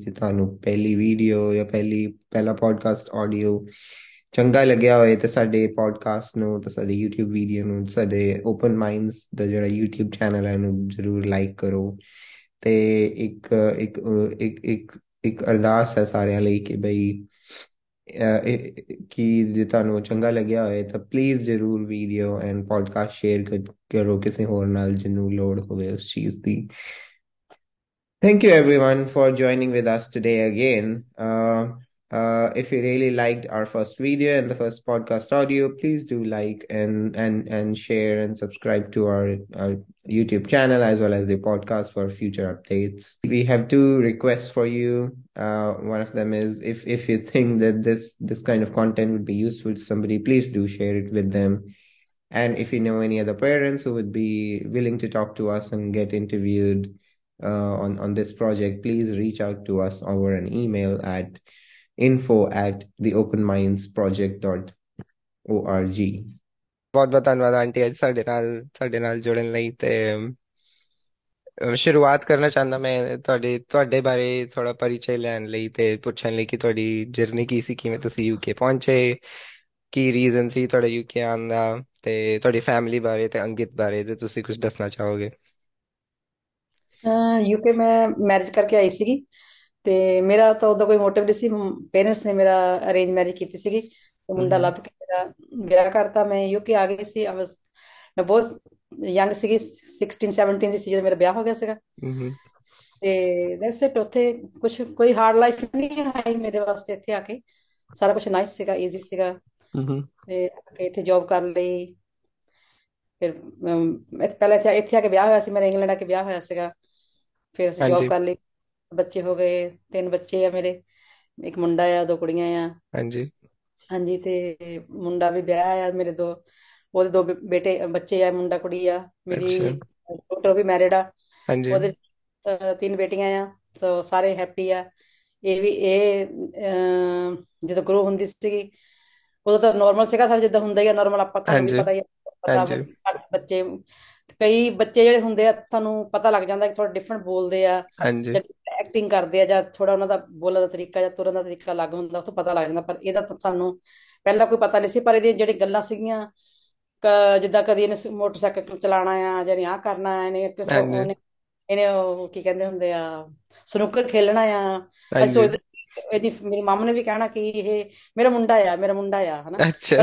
ਜੇ ਤੁਹਾਨੂੰ ਪਹਿਲੀ ਵੀਡੀਓ ਜਾਂ ਪਹਿਲੀ, ਪਹਿਲਾ ਪੋਡਕਾਸਟ ਆਡੀਓ ਚੰਗਾ ਲੱਗਿਆ ਹੋਏ ਤੇ ਸਾਡੇ ਪੋਡਕਾਸਟ ਨੂੰ, ਤੇ ਸਾਡੇ YouTube ਵੀਡੀਓ ਨੂੰ, ਸਾਡੇ ਓਪਨ ਮਾਈਂਡਸ ਦਾ ਜਿਹੜਾ YouTube ਚੈਨਲ ਹੈ ਉਹਨੂੰ ਜ਼ਰੂਰ ਲਾਈਕ ਕਰੋ। ਤੇ ਇੱਕ ਇੱਕ ਇੱਕ ਇੱਕ ਇੱਕ ਅਰਦਾਸ ਹੈ ਸਾਰਿਆਂ ਲਈ ਕਿ ਬਈ ਕਿ ਜੇ ਤੁਹਾਨੂੰ ਚੰਗਾ ਲੱਗਿਆ ਹੋਏ ਤਾਂ ਪਲੀਜ਼ ਜ਼ਰੂਰ ਵੀਡੀਓ ਐਂਡ ਪੋਡਕਾਸਟ ਸ਼ੇਅਰ ਕਰੋ ਕਿਸੇ ਹੋਰ ਨਾਲ ਜਿਹਨੂੰ ਲੋੜ ਹੋਵੇ ਉਸ ਚੀਜ਼ ਦੀ। Thank you everyone for joining with us today again. Uh, uh, if you really liked our first video and the first podcast audio, please do like and and and share and subscribe to our, our YouTube channel as well as the podcast for future updates. We have two requests for you. Uh, one of them is if if you think that this this kind of content would be useful to somebody, please do share it with them. And if you know any other parents who would be willing to talk to us and get interviewed Uh, on on this project, please reach out to us over an email at info at theopenmindsproject.org ਬਹੁਤ ਬਹੁਤ ਧੰਨਵਾਦ aunty ਅੱਜ ਸਾਡੇ ਨਾਲ ਸਾਡੇ ਨਾਲ ਜੁੜਨ ਲਈ ਤੇ ਸ਼ੁਰੂਆਤ ਕਰਨਾ ਚਾਹੁੰਦਾ ਮੈਂ ਤੁਹਾਡੇ ਤੁਹਾਡੇ ਬਾਰੇ ਥੋੜਾ ਪਰਿਚੈ ਲੈਣ ਲਈ ਤੇ ਪੁੱਛਣ ਲਈ ਕਿ ਤੁਹਾਡੀ ਜਰਨੀ ਕੀ ਸੀ ਕਿਵੇਂ ਤੁਸੀਂ ਯੂਕੇ ਪਹੁੰਚੇ ਕੀ ਰੀਜ਼ਨ ਸੀ ਤੁਹਾਡੇ ਯੂਕੇ ਆਉਣ ਦਾ ਤੇ ਤੁਹਾਡੀ ਫੈਮਿਲੀ ਬਾਰੇ ਤੇ ਅੰਕਿਤ ਬਾਰੇ ਤੇ ਤੁਸੀਂ ਕੁਝ ਦੱਸਣਾ ਚਾਹੋਗੇ ਯੂਕੇ ਮੈਂ ਮੈਰਿਜ ਕਰਕੇ ਆਈ ਸੀਗੀ ਤੇ ਮੇਰਾ ਤਾਂ ਉਹਦਾ ਕੋਈ ਮੋਟਿਵ ਨਹੀਂ ਸੀ ਪੇਰੈਂਟਸ ਨੇ ਮੇਰਾ ਅਰੇਂਜ ਮੈਰਿਜ ਕੀਤੀ ਸੀਗੀ। ਤੇ ਮੁੰਡਾ ਲੱਭ ਕੇ ਮੇਰਾ ਵਿਆਹ ਕਰਤਾ ਮੈਂ ਯੂਕੇ ਆ ਗਈ ਸੀ। ਆਵਸ ਮੈਂ ਬਹੁਤ ਯੰਗ ਸੀਗੀ 16 17 ਦੀ ਸੀ ਜਦੋਂ ਮੇਰਾ ਵਿਆਹ ਹੋ ਗਿਆ ਸੀਗਾ। ਤੇ ਦੈਟਸ ਇਟ ਉੱਥੇ ਕੁਝ ਕੋਈ ਹਾਰਡ ਲਾਈਫ ਨਹੀਂ ਆਈ ਮੇਰੇ ਵਾਸਤੇ ਇੱਥੇ ਆ ਕੇ। ਸਾਰਾ ਕੁਝ ਨਾਈਸ ਸੀਗਾ ਈਜ਼ੀ ਸੀਗਾ। ਤੇ ਇੱਥੇ ਜੌਬ ਕਰ ਲਈ। ਫਿਰ ਪਹਿਲਾਂ ਇੱਥੇ ਆ ਕੇ ਵਿਆਹ ਹੋਇਆ ਸੀ ਮੇਰਾ ਇੰਗਲੈਂਡ ਆ ਕੇ ਵਿਆਹ ਹੋਇਆ ਸੀਗਾ। ਫਿਰ ਅਸੀਂ ਜੌਬ ਕਰ ਲਈ। ਬੱਚੇ ਹੋ ਗਏ ਤਿੰਨ ਬੱਚੇ ਆ ਮੇਰੇ ਇੱਕ ਮੁੰਡਾ ਆ ਦੋ ਕੁੜੀਆਂ ਆ। ਹਾਂਜੀ। ਹਾਂਜੀ ਤੇ ਮੁੰਡਾ ਵੀ ਵਿਆਹ ਆ ਮੇਰੇ ਦੋ ਉਹਦੇ ਦੋ ਬੇਟੇ ਬੱਚੇ ਆ ਮੁੰਡਾ ਕੁੜੀ ਆ। ਮੇਰੀ ਡਾਕਟਰ ਵੀ ਮੈਰਿਡ ਆ। ਹਾਂਜੀ। ਉਹਦੇ ਤਿੰਨ ਬੇਟੀਆਂ ਆ ਸੋ ਸਾਰੇ ਹੈਪੀ ਆ। ਇਹ ਵੀ ਇਹ ਜਦੋਂ ਗਰੋ ਹੁੰਦੀ ਸੀਗੀ ਉਦੋਂ ਤਾਂ ਨਾਰਮਲ ਸੀਗਾ ਸਰ ਜਿੱਦਾਂ ਹੁੰਦਾ ਹੀ ਆ ਨਾਰਮਲ ਆਪਾਂ ਤੁਹਾਨੂੰ ਵੀ ਪਤਾ ਹੀ ਆ ਬੱਚੇ ਕਈ ਬੱਚੇ ਜਿਹੜੇ ਹੁੰਦੇ ਆ ਤੁਹਾਨੂੰ ਪਤਾ ਲੱਗ ਜਾਂਦਾ ਕਿ ਥੋੜਾ ਡਿਫਰੈਂਟ ਬੋਲਦੇ ਆ ਹਾਂਜੀ। ਐਕਟਿੰਗ ਕਰਦੇ ਆ ਜਾਂ ਥੋੜਾ ਉਹਨਾਂ ਦਾ ਬੋਲਣ ਦਾ ਤਰੀਕਾ ਜਾਂ ਤੁਰਨ ਦਾ ਤਰੀਕਾ ਅਲੱਗ ਹੁੰਦਾ ਉਹ ਤੋਂ ਪਤਾ ਲੱਗ ਜਾਂਦਾ ਪਰ ਇਹਦਾ ਤਾਂ ਸਾਨੂੰ ਪਹਿਲਾਂ ਕੋਈ ਪਤਾ ਨਹੀਂ ਸੀ ਪਰ ਇਹਦੀਆਂ ਜਿਹੜੀ ਗੱਲਾਂ ਸੀਗੀਆਂ ਜਿੱਦਾਂ ਕਦੀ ਇਹਨੇ ਮੋਟਰਸਾਈਕਲ ਚਲਾਉਣਾ ਆ ਜਾਂ ਆ ਕਰਨਾ ਆ ਇਹਨੇ ਇਹਨੇ ਉਹ ਕੀ ਕਹਿੰਦੇ ਹੁੰਦੇ ਆ ਸਨੂਕਰ ਖੇਲਣਾ ਆ। ਅਸੀਂ ਇਹਦੀ ਮੇਰੀ ਮਮ ਨੇ ਵੀ ਕਹਿਣਾ ਕਿ ਇਹ ਮੇਰਾ ਮੁੰਡਾ ਆ ਮੇਰਾ ਮੁੰਡਾ ਆ ਹਨਾ। ਅੱਛਾ।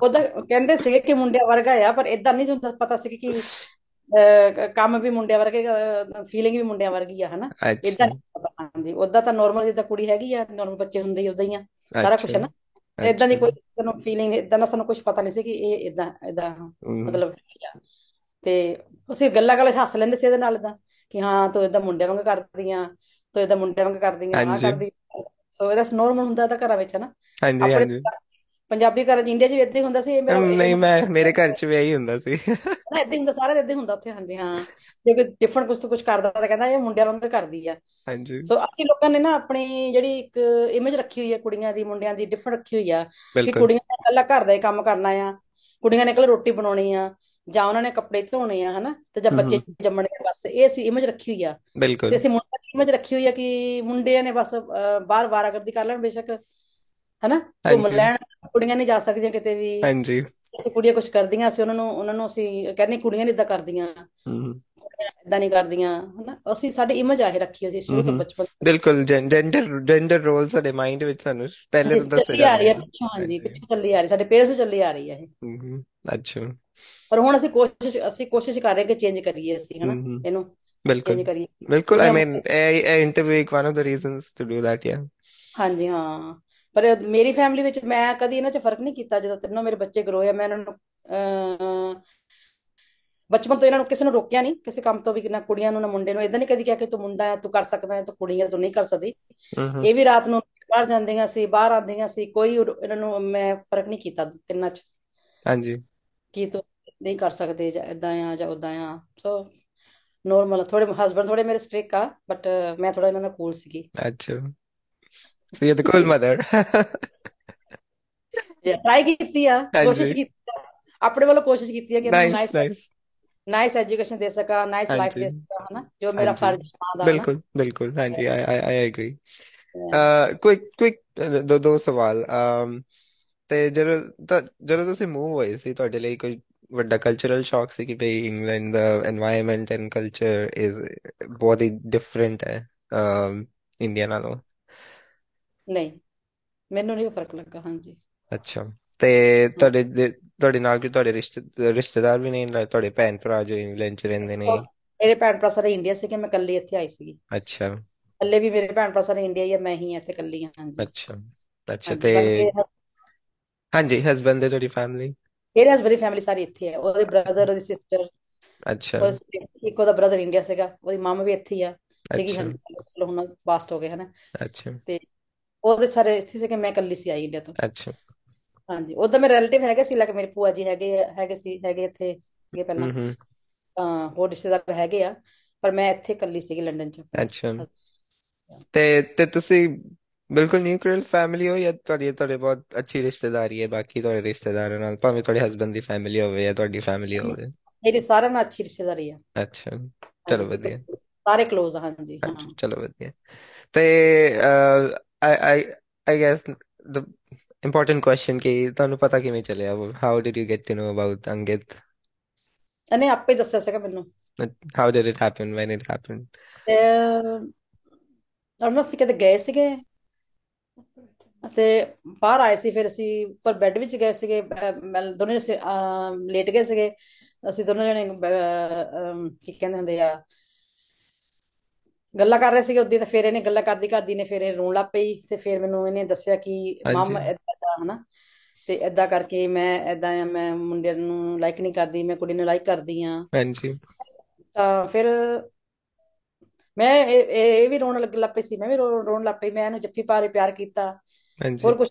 ਉਹਦਾ ਕਹਿੰਦੇ ਸੀਗੇ ਕਿ ਮੁੰਡਿਆਂ ਵਰਗਾ ਆ ਪਰ ਇਦਾਂ ਨਹੀਂ ਹੁੰਦਾ ਪਤਾ ਸੀ ਕਿ ਕੰਮ ਵੀ ਮੁੰਡਿਆਂ ਵਰਗੇ ਫੀਲਿੰਗ ਵੀ ਮੁੰਡਿਆਂ ਵਰਗੀ ਆ ਹਨਾ? ਇਦਾਂ ਹਾਂਜੀ। ਉਦਾਂ ਤਾਂ ਨਾਰਮਲ ਜਿੱਦਾਂ ਕੁੜੀ ਹੈਗੀ ਆ ਨਾਰਮਲ ਬੱਚੇ ਹੁੰਦੇ ਹੀ ਉਦਾਂ ਹੀ ਆ ਸਾਰਾ ਕੁਝ ਹੈ ਨਾ ਇਦਾਂ ਦੀ ਕੋਈ ਸਾਨੂੰ ਫੀਲਿੰਗ ਇਦਾਂ ਦਾ ਸਾਨੂੰ ਕੁਝ ਪਤਾ ਨਹੀਂ ਸੀ ਕਿ ਇਹ ਇਦਾਂ ਇਦਾਂ ਮਤਲਬ ਤੇ ਅਸੀਂ ਗੱਲਾਂ ਗੱਲਾਂ ਹੱਸ ਲੈਂਦੇ ਸੀ ਇਹਦੇ ਨਾਲ ਇਦਾਂ ਕਿ ਹਾਂ ਤੂੰ ਇਦਾਂ ਮੁੰਡਿਆਂ ਵਾਂਗ ਕਰਦੀ ਆ ਤੂੰ ਇਦਾਂ ਮੁੰਡਿਆਂ ਵਾਂਗ ਕਰਦੀ ਆ ਆ ਕਰਦੀ ਸੋ ਇਹਦਾ ਨਾਰਮਲ ਹੁੰਦਾ ਤਾਂ ਘਰਾਂ ਵਿੱਚ ਹੈ ਨਾ ਹਾਂਜੀ ਹਾਂਜੀ। ਪੰਜਾਬੀ ਘਰ ਚ ਇੰਡੀਆ ਚ ਵੀ ਇਦਾਂ ਹੀ ਹੁੰਦਾ ਸੀ ਮੇਰਾ ਨਹੀਂ ਮੈਂ ਮੇਰੇ ਘਰ ਚ ਵੀ ਇਹੀ ਹੁੰਦਾ ਸੀ। ਨਾ ਇਦਾਂ ਹੁੰਦਾ ਸਾਰੇ ਇਦਾਂ ਹੁੰਦਾ ਉੱਥੇ ਹਾਂਜੀ ਹਾਂ। ਜੇ ਕੋਈ ਡਿਫਰੈਂਟ ਕੁਝ ਤੋਂ ਕੁਝ ਕਰਦਾ ਤਾਂ ਕਹਿੰਦਾ ਇਹ ਮੁੰਡਿਆਂ ਵਾਂਗ ਕਰਦੀ ਆ। ਹਾਂਜੀ। ਸੋ ਅਸੀਂ ਲੋਕਾਂ ਨੇ ਨਾ ਆਪਣੀ ਜਿਹੜੀ ਇੱਕ ਇਮੇਜ ਰੱਖੀ ਹੋਈ ਹੈ ਕੁੜੀਆਂ ਦੀ ਮੁੰਡਿਆਂ ਦੀ ਡਿਫਰੈਂਟ ਰੱਖੀ ਹੋਈ ਆ ਕਿ ਕੁੜੀਆਂ ਨੇ ਇਕੱਲਾ ਘਰ ਦਾ ਹੀ ਕੰਮ ਕਰਨਾ ਆ ਕੁੜੀਆਂ ਨੇ ਇਕੱਲਾ ਰੋਟੀ ਬਣਾਉਣੀ ਆ ਜਾਂ ਉਹਨਾਂ ਨੇ ਕੱਪੜੇ ਧੋਣੇ ਆ ਹਨਾ ਤੇ ਜਾਂ ਬੱਚੇ ਜੰਮਣੇ ਆ ਬਸ ਇਹ ਅਸੀਂ ਇਮੇਜ ਰੱਖੀ ਹੋਈ ਆ। ਬਿਲਕੁਲ। ਤੇ ਅਸੀਂ ਮੁੰਡਿਆਂ ਦੀ ਇਮੇਜ ਰੱਖੀ ਹੋਈ ਆ ਕਿ ਮੁੰਡਿਆਂ ਨੇ ਬਸ ਬਾਹਰ ਵਾਰਾਗਰਦੀ ਕਰ ਲੈਣ ਬੇਸ਼ੱਕ। ਹਨਾ? ਘੁੰਮ ਲੈਣ ਕੁੜੀਆਂ ਨਹੀਂ ਜਾ ਸਕਦੀਆਂ ਕਿਤੇ ਵੀ। ਹਾਂਜੀ। ਅਸੀਂ ਕੁੜੀਆਂ ਕੁਝ ਕਰਦੀਆਂ ਅਸੀਂ ਉਹਨਾਂ ਨੂੰ ਉਹਨਾਂ ਨੂੰ ਅਸੀਂ ਕਹਿੰਦੇ ਕੁੜੀਆਂ ਨਹੀਂ ਇਦਾਂ ਕਰਦੀਆਂ। ਇਦਾਂ ਨਹੀਂ ਕਰਦੀਆਂ ਹਨਾ? ਅਸੀਂ ਸਾਡੀ ਇਮੇਜ ਆ ਇਹ ਰੱਖੀ ਹੋਈ ਸ਼ੁਰੂ ਤੋਂ ਬਚਪਨ ਬਿਲਕੁਲ ਜੈਂਡਰ ਜੈਂਡਰ ਰੋਲ ਸਾਡੇ ਮਾਈਂਡ ਵਿੱਚ ਸਾਨੂੰ ਪਹਿਲੇ ਤੋਂ ਦੱਸਿਆ ਜਾ ਰਹੀ ਹੈ ਪਿੱਛੋਂ ਹਾਂਜੀ ਪਿੱਛੋਂ ਚੱਲੀ ਆ ਰਹੀ ਸਾਡੇ ਪੇਰੈਂਟਸ ਚੱਲੀ ਆ ਰਹੀ ਹੈ ਇਹ ਅੱਛਾ। ਪਰ ਹੁਣ ਅਸੀਂ ਕੋਸ਼ਿਸ਼ ਅਸੀਂ ਕੋਸ਼ਿਸ਼ ਕਰ ਰਹੇ ਕਿ ਚੇਂਜ ਕਰੀਏ ਅਸੀਂ ਹਨਾ? ਇਹਨੂੰ ਬਿਲਕੁਲ। ਚੇਂਜ ਕਰੀਏ। ਬਿਲਕੁਲ ਆਈ ਮੀਨ ਇਹ ਇੰਟਰਵਿਊ ਇੱਕ one of the reasons to do that yeah ਹਾਂਜੀ ਹਾਂ। ਪਰ ਮੇਰੀ ਫੈਮਿਲੀ ਵਿੱਚ ਮੈਂ ਕਦੀ ਇਹਨਾਂ 'ਚ ਫ਼ਰਕ ਨਹੀਂ ਕੀਤਾ ਜਦੋਂ ਤਿੰਨੋਂ ਮੇਰੇ ਬੱਚੇ ਗਰੋ ਆ ਮੈਂ ਇਹਨਾਂ ਨੂੰ ਬਚਪਨ ਤੋਂ ਇਹਨਾਂ ਨੂੰ ਕਿਸੇ ਨੂੰ ਰੋਕਿਆ ਨਹੀਂ ਕਿਸੇ ਕੰਮ ਤੋਂ ਵੀ ਨਾ ਕੁੜੀਆਂ ਨੂੰ ਨਾ ਮੁੰਡੇ ਨੂੰ ਇਦਾਂ ਨਹੀਂ ਕਦੀ ਕਿਹਾ ਕਿ ਤੂੰ ਮੁੰਡਾ ਹੈ ਤੂੰ ਕਰ ਸਕਦਾ ਹੈ ਤੂੰ ਕੁੜੀ ਹੈ ਤੂੰ ਨਹੀਂ ਕਰ ਸਕਦੀ। ਇਹ ਵੀ ਰਾਤ ਨੂੰ ਬਾਹਰ ਜਾਂਦੀਆਂ ਸੀ ਬਾਹਰ ਆਉਂਦੀਆਂ ਸੀ ਕੋਈ ਇਹਨਾਂ ਨੂੰ ਮੈਂ ਫ਼ਰਕ ਨਹੀਂ ਕੀਤਾ ਤਿੰਨਾਂ 'ਚ। ਹਾਂਜੀ। ਕਿ ਤੂੰ ਨਹੀਂ ਕਰ ਸਕਦੇ ਜਾਂ ਇਦਾਂ ਆ ਜਾਂ ਉਦਾਂ ਆ। ਸੋ ਨੋਰਮਲ ਥੋੜੇ ਹਸਬੰਡ ਥੋੜੇ ਮੇਰੇ ਸਟ੍ਰਿਕ ਆ ਬਟ ਮੈਂ ਥੋੜਾ ਇਹਨਾਂ ਨਾਲ ਕੂਲ ਸੀਗੀ। ਅੱਛਾ। ਸੀ the cool mother. Yeah try ਕੀਤੀ ਆ ਕੋਸ਼ਿਸ਼ ਕੀਤੀ ਆ ਆਪਣੇ ਵੱਲੋਂ ਕੋਸ਼ਿਸ਼ ਕੀਤੀ ਆ ਕਿ ਨਾਈਸ ਨਾਈਸ ਨਾਈਸ ਐਜੂਕੇਸ਼ਨ ਦੇ ਸਕਾਂ ਨਾਈਸ ਲਾਈਫ ਦੇ ਸਕਾਂ ਹਨਾ ਜੋ ਮੇਰਾ ਫਰਜ਼ ਮਾਂ ਦਾ ਬਿਲਕੁਲ ਬਿਲਕੁਲ ਹਾਂਜੀ I I I agree quick quick ਦੋ ਦੋ ਸਵਾਲ ਤੇ ਜਦੋਂ ਜਦੋਂ ਤੁਸੀਂ ਮੂਵ ਹੋਏ ਸੀ ਤੁਹਾਡੇ ਲਈ ਕੋਈ ਵੱਡਾ ਕਲਚਰਲ ਸ਼ੌਕ ਸੀ ਕਿ ਭਈ ਇੰਗਲੈਂਡ ਦਾ এনवायरमेंट ਐਂਡ ਕਲਚਰ ਇਜ਼ ਬਹੁਤ ਹੀ ਡਿਫਰੈਂਟ ਹੈ ਇੰਡੀਆ ਨਾਲੋਂ ਨਹੀਂ ਮੈਨੂੰ ਨਹੀਂ ਫ਼ਰਕ ਲੱਗਾ ਹਾਂਜੀ। ਅੱਛਾ ਤੇ ਤੁਹਾਡੇ ਦੇ- ਤੁਹਾਡੇ ਨਾਲ ਕੋਈ ਤੁਹਾਡੇ ਰਿਸ਼ਤੇ ਰਿਸ਼ਤੇਦਾਰ ਵੀ ਨਹੀਂ ਨਾਲ ਤੁਹਾਡੇ ਭੈਣ ਭਰਾ ਜੋ ਇੰਗਲੈਂਡ ਚ ਰਹਿੰਦੇ ਨੇ? ਸੋ, ਮੇਰੇ ਭੈਣ ਭਰਾ ਸਾਰੇ ਇੰਡੀਆ ਸੀਗੇ ਮੈਂ ਇਕੱਲੀ ਇੱਥੇ ਆਈ ਸੀਗੀ। ਅੱਛਾ। ਹੱਲੇ ਵੀ ਮੇਰੇ ਭੈਣ ਭਰਾ ਸਾਰੇ ਇੰਡੀਆ ਹੀ ਆ ਮੈਂ ਹੀ ਇੱਥੇ ਇਕੱਲੀ ਹਾਂ ਹਾਂਜੀ। ਅੱਛਾ ਅੱਛਾ ਹਾਂਜੀ ਤੇ ਬਾਕੀ ਹਾਂਜੀ ਹਸਬੰਡ ਦੇ ਤੁਹਾਡੀ ਫੈਮਿਲੀ ਮੇਰੇ ਹਸਬੰਦ ਦੀ ਫੈਮਿਲੀ ਸਾਰੀ ਇੱਥੇ ਹੈ ਉਹਦੇ ਬ੍ਰਦਰ ਉਹਦੀ ਸਿਸਟਰ ਅੱਛਾ। ਉਹ ਇੱਕ ਉਹਦਾ ਬ੍ਰਦਰ ਇੰਡੀਆ ਸੀਗਾ ਉਹਦੀ ਮਮ ਵੀ ਇੱਥੇ ਹੀ ਆ ਸੀਗੀ ਅੱਛਾ। ਹਾਂਜੀ ਚਲੋ ਹੁਣ ਪਾਸਟ ਹੋ ਗਏ ਹਨਾ। ਅੱਛਾ। ਤੇ ਉਹਦੇ ਸਾਰੇ ਇੱਥੇ ਸੀਗੇ ਮੈਂ ਇਕੱਲੀ ਸੀ ਆਈ ਇੰਡੀਆ ਤੋਂ। ਅੱਛਾ। ਹਾਂਜੀ ਉਧਰ ਮੇਰੇ ਰਿਲੇਟਿਵ ਹੈਗੇ ਸੀ ਲੱਗ ਮੇਰੇ ਭੂਆ ਜੀ ਹੈਗੇ ਹੈਗੇ ਸੀ ਹੈਗੇ ਇੱਥੇ ਸੀਗੇ ਪਹਿਲਾਂ। ਹੂੰ ਹੂੰ। ਤਾਂ ਹੋਰ ਰਿਸ਼ਤੇਦਾਰ ਹੈਗੇ ਆ ਪਰ ਮੈਂ ਇੱਥੇ ਇਕੱਲੀ ਸੀਗੀ ਲੰਡਨ 'ਚ। ਅੱਛਾ। ਤੇ ਤੇ ਤੁਸੀਂ ਬਿਲਕੁਲ ਨਿਊਕਲੀਅਰ ਫੈਮਿਲੀ ਹੋ ਜਾਂ ਤੁਹਾਡੀ ਤੁਹਾਡੇ ਬਹੁਤ ਅੱਛੀ ਰਿਸ਼ਤੇਦਾਰੀ ਹੈ ਬਾਕੀ ਤੁਹਾਡੇ ਰਿਸ਼ਤੇਦਾਰਾਂ ਨਾਲ ਭਾਵੇਂ ਤੁਹਾਡੇ ਹਸਬੰਡ ਦੀ ਫੈਮਿਲੀ ਹੋਵੇ ਜਾਂ ਤੁਹਾਡੀ ਫੈਮਿਲੀ ਹੋਵੇ। ਮੇਰੀ ਸਾਰਿਆਂ ਨਾਲ ਅੱਛੀ ਰਿਸ਼ਤੇਦਾਰੀ ਆ। ਅੱਛਾ ਚਲੋ ਵਧੀਆ। ਸਾਰੇ ਕਲੋਜ਼ ਆ ਹਾਂਜੀ ਹਾਂ। ਚਲੋ ਵਧੀਆ। ਤੇ I I I guess the important question ਕਿ ਤੁਹਾਨੂੰ ਪਤਾ ਕਿਵੇਂ ਚੱਲਿਆ how did you get to know about Ankit ਇਹਨੇ ਆਪੇ ਦੱਸਿਆ ਸੀਗਾ ਮੈਨੂੰ how did it happen when it happen ਤੇ ਉਹਨਾਂ ਅਸੀਂ ਕਿਤੇ ਗਏ ਸੀਗੇ ਤੇ ਬਾਹਰ ਆਏ ਸੀ ਫਿਰ ਅਸੀਂ ਉੱਪਰ ਬੈੱਡ ਵਿੱਚ ਗਏ ਸੀਗੇ ਦੋਨੇ ਲੇਟ ਗਏ ਸੀਗੇ ਅਸੀਂ ਦੋਨੋਂ ਜਣੇ ਕੀ ਕਹਿੰਦੇ ਹੁੰਦੇ ਆ ਗੱਲਾਂ ਕਰ ਰਹੇ ਸੀਗੇ ਉਦੋਂ ਤਾਂ ਫਿਰ ਇਹਨੇ ਗੱਲਾਂ ਕਰਦੀ ਕਰਦੀ ਨੇ ਫਿਰ ਇਹ ਰੋਣ ਲੱਗ ਪਈ ਤੇ ਫਿਰ ਮੈਨੂੰ ਇਹਨੇ ਦੱਸਿਆ ਕਿ ਮਮ ਏਦਾਂ ਦਾ ਹਨਾ? ਤੇ ਏਦਾਂ ਕਰਕੇ ਮੈਂ ਆ ਮੈਂ ਮੁੰਡੇ ਨੂੰ ਲਾਈਕ ਨਹੀਂ ਕਰਦੀ ਮੈਂ ਕੁੜੀ ਨੂੰ ਲਾਈਕ ਕਰਦੀ ਆ। ਹਾਂਜੀ। ਤਾਂ ਫਿਰ ਮੈਂ ਇਹ ਇਹ ਵੀ ਰੋਣ ਲੱਗ ਪਈ ਸੀ ਮੈਂ ਵੀ ਰੋਣ ਲੱਗ ਪਈ ਮੈਂ ਇਹਨੂੰ ਜੱਫੀ ਪਾ ਕੇ ਪਿਆਰ ਕੀਤਾ। ਹਾਂਜੀ। ਹੋਰ ਕੁਝ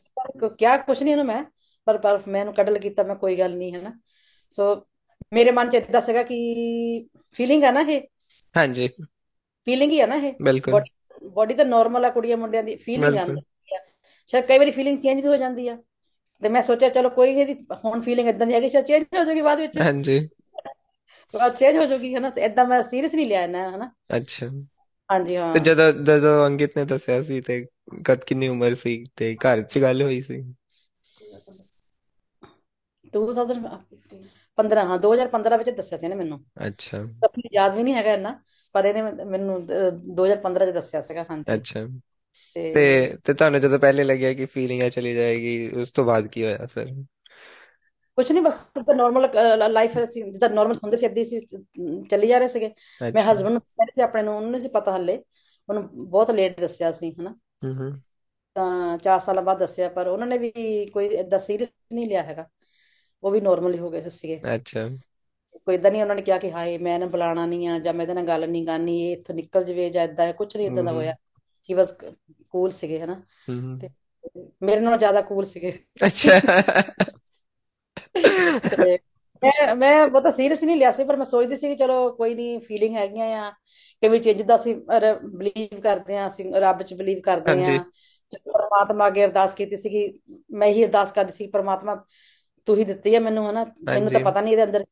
ਕਿਹਾ ਕੁਝ ਨਹੀਂ ਇਹਨੂੰ ਮੈਂ ਪਰ ਪਰ ਮੈਂ ਇਹਨੂੰ ਕੱਢਲ ਕੀਤਾ ਮੈਂ ਕੋਈ ਗੱਲ ਨਹੀਂ ਹੈ ਨਾ ਸੋ ਮੇਰੇ ਮਨ ਚ ਇਦਾਂ ਸੀਗਾ ਕਿ ਫੀਲਿੰਗ ਆ ਨਾ ਇਹ। ਹਾਂਜੀ। ਫੀਲਿੰਗ ਹੀ ਆ ਨਾ ਇਹ। ਬਿਲਕੁਲ। ਬੋਡੀ ਤਾਂ ਨਾਰਮਲ ਆ ਕੁੜੀਆਂ ਮੁੰਡਿਆਂ ਦੀ ਫੀਲਿੰਗ ਆਉਂਦੀ ਆ। ਸ਼ਾਇਦ ਕਈ ਵਾਰੀ ਫੀਲਿੰਗ ਚੇਂਜ ਵੀ ਹੋ ਜਾਂਦੀ ਆ। ਤੇ ਮੈਂ ਸੋਚਿਆ ਚਲੋ ਕੋਈ ਨਹੀਂ ਇਹਦੀ ਹੁਣ ਫੀਲਿੰਗ ਇਦਾਂ ਦੀ ਹੈਗੀ ਸ਼ਾਇਦ ਚੇਂਜ ਹੋ ਜਾਊਗੀ ਬਾਅਦ ਵਿੱਚ। ਹਾਂਜੀ। ਬਾਅਦ ਚੇਂਜ ਹੋ ਜਾਊਗੀ ਹੈ ਨਾ ਤੇ ਇਦਾਂ ਮੈਂ ਸੀਰੀਅਸ ਨਹੀਂ ਲਿਆ ਨਾ ਅੱਛਾ। ਹਾਂਜੀ ਤੇ ਹਾਂ ਜਦੋਂ ਜਦੋਂ ਅੰਕਿਤ ਨੇ ਦੱਸਿਆ ਸੀ ਤੇ ਕਦ ਕਿੰਨੀ ਉਮਰ ਸੀ ਤੇ ਘਰ 'ਚ ਗੱਲ ਹੋਈ ਸੀ? 2015 ਹਾਂ 2015 ਵਿੱਚ ਦੱਸਿਆ ਸੀ ਇਹਨੇ ਮੈਨੂੰ। ਅੱਛਾ। ਤਾਂ ਯਾਦ ਵੀ ਨਹੀਂ ਹੈਗਾ ਇੰਨਾ। ਪਰ ਇਹਨੇ ਮੈਨੂੰ ਅਹ, 2015 ਚ ਦੱਸਿਆ ਸੀਗਾ ਹਾਂਜੀ। ਅੱਛਾ। ਤੇ ਤੇ ਤੁਹਾਨੂੰ ਜਦੋਂ ਪਹਿਲੇ ਲੱਗਿਆ ਕਿ ਫੀਲਿੰਗ ਆ ਚਲੀ ਜਾਏਗੀ ਉਸ ਤੋਂ ਬਾਅਦ ਕੀ ਹੋਇਆ ਫਿਰ? ਕੁਝ ਨਹੀਂ ਬਸ ਤਾਂ ਨਾਰਮਲ ਲਾਈਫ ਸੀ ਜਿੱਦਾਂ ਨਾਰਮਲ ਹੁੰਦੇ ਸੀ ਹੀ ਸੀ ਚੱਲੀ ਜਾ ਰਹੇ ਸੀਗੇ। ਮੈਂ ਹਸਬੰਡ ਨੂੰ ਦੱਸਿਆ ਸੀ ਆਪਣੇ ਨੂੰ ਉਹਨੂੰ ਨਹੀਂ ਸੀ ਪਤਾ ਹੱਲੇ। ਉਹਨੂੰ ਬਹੁਤ ਲੇਟ ਦੱਸਿਆ ਸੀ ਹਨਾ। ਹੂੰ ਹੂੰ। ਤਾਂ 4 ਸਾਲਾਂ ਬਾਅਦ ਦੱਸਿਆ ਪਰ ਉਹਨਾਂ ਨੇ ਵੀ ਕੋਈ ਏਦਾਂ ਸੀਰੀਅਸ ਨਹੀਂ ਲਿਆ ਹੈਗਾ। ਉਹ ਵੀ ਨਾਰਮਲ ਹੀ ਹੋ ਗਏ ਸੀਗੇ। ਅੱਛਾ। ਕੋਈ ਏਦਾਂ ਨਹੀਂ ਉਹਨਾਂ ਨੇ ਕਿਹਾ ਕਿ ਹਾਏ ਮੈਂ ਇਹਨੂੰ ਬੁਲਾਣਾ ਨਹੀਂ ਆ ਜਾਂ ਮੈਂ ਇਹਦੇ ਨਾਲ ਗੱਲ ਨਹੀਂ ਕਰਨੀ ਇਹ ਇੱਥੋਂ ਨਿਕਲ ਜਵੇ ਜਾਂ ਏਦਾਂ ਕੁਝ ਨਹੀਂ ਹੂੰ ਦਾ ਹੋਇਆ। ਹੀ ਵਾਸ ਕੂਲ ਸੀਗੇ ਹਨਾ। ਤੇ ਮੇਰੇ ਨਾਲੋਂ ਜ਼ਿਆਦਾ ਕੂਲ ਸੀਗੇ। ਅੱਛਾ। ਮੈਂ ਮੈਂ ਬਹੁਤਾ ਸੀਰੀਅਸ ਨਹੀਂ ਲਿਆ ਸੀ ਪਰ ਮੈਂ ਸੋਚਦੀ ਸੀ ਕਿ ਚਲੋ ਕੋਈ ਨਹੀਂ ਫੀਲਿੰਗ ਹੈਗੀਆਂ ਆ ਕਿ ਵੀ ਜਿੱਦਾਂ ਅਸੀਂ ਬਲੀਵ ਕਰਦੇ ਆ ਅਸੀਂ ਰੱਬ 'ਚ ਬਲੀਵ ਕਰਦੇ ਹਾਂਜੀ। ਆ ਪਰਮਾਤਮਾ ਅੱਗੇ ਅਰਦਾਸ ਕੀਤੀ ਸੀ ਕਿ ਮੈਂ ਹੀ ਅਰਦਾਸ ਕਰਦੀ ਸੀ ਪਰਮਾਤਮਾ ਤੂੰ ਹੀ ਦਿੱਤੀ ਹੈ ਮੈਨੂੰ ਹਨਾ। ਮੈਨੂੰ ਤਾਂ ਪਤਾ ਨਹੀਂ ਇਹਦੇ ਅੰਦਰ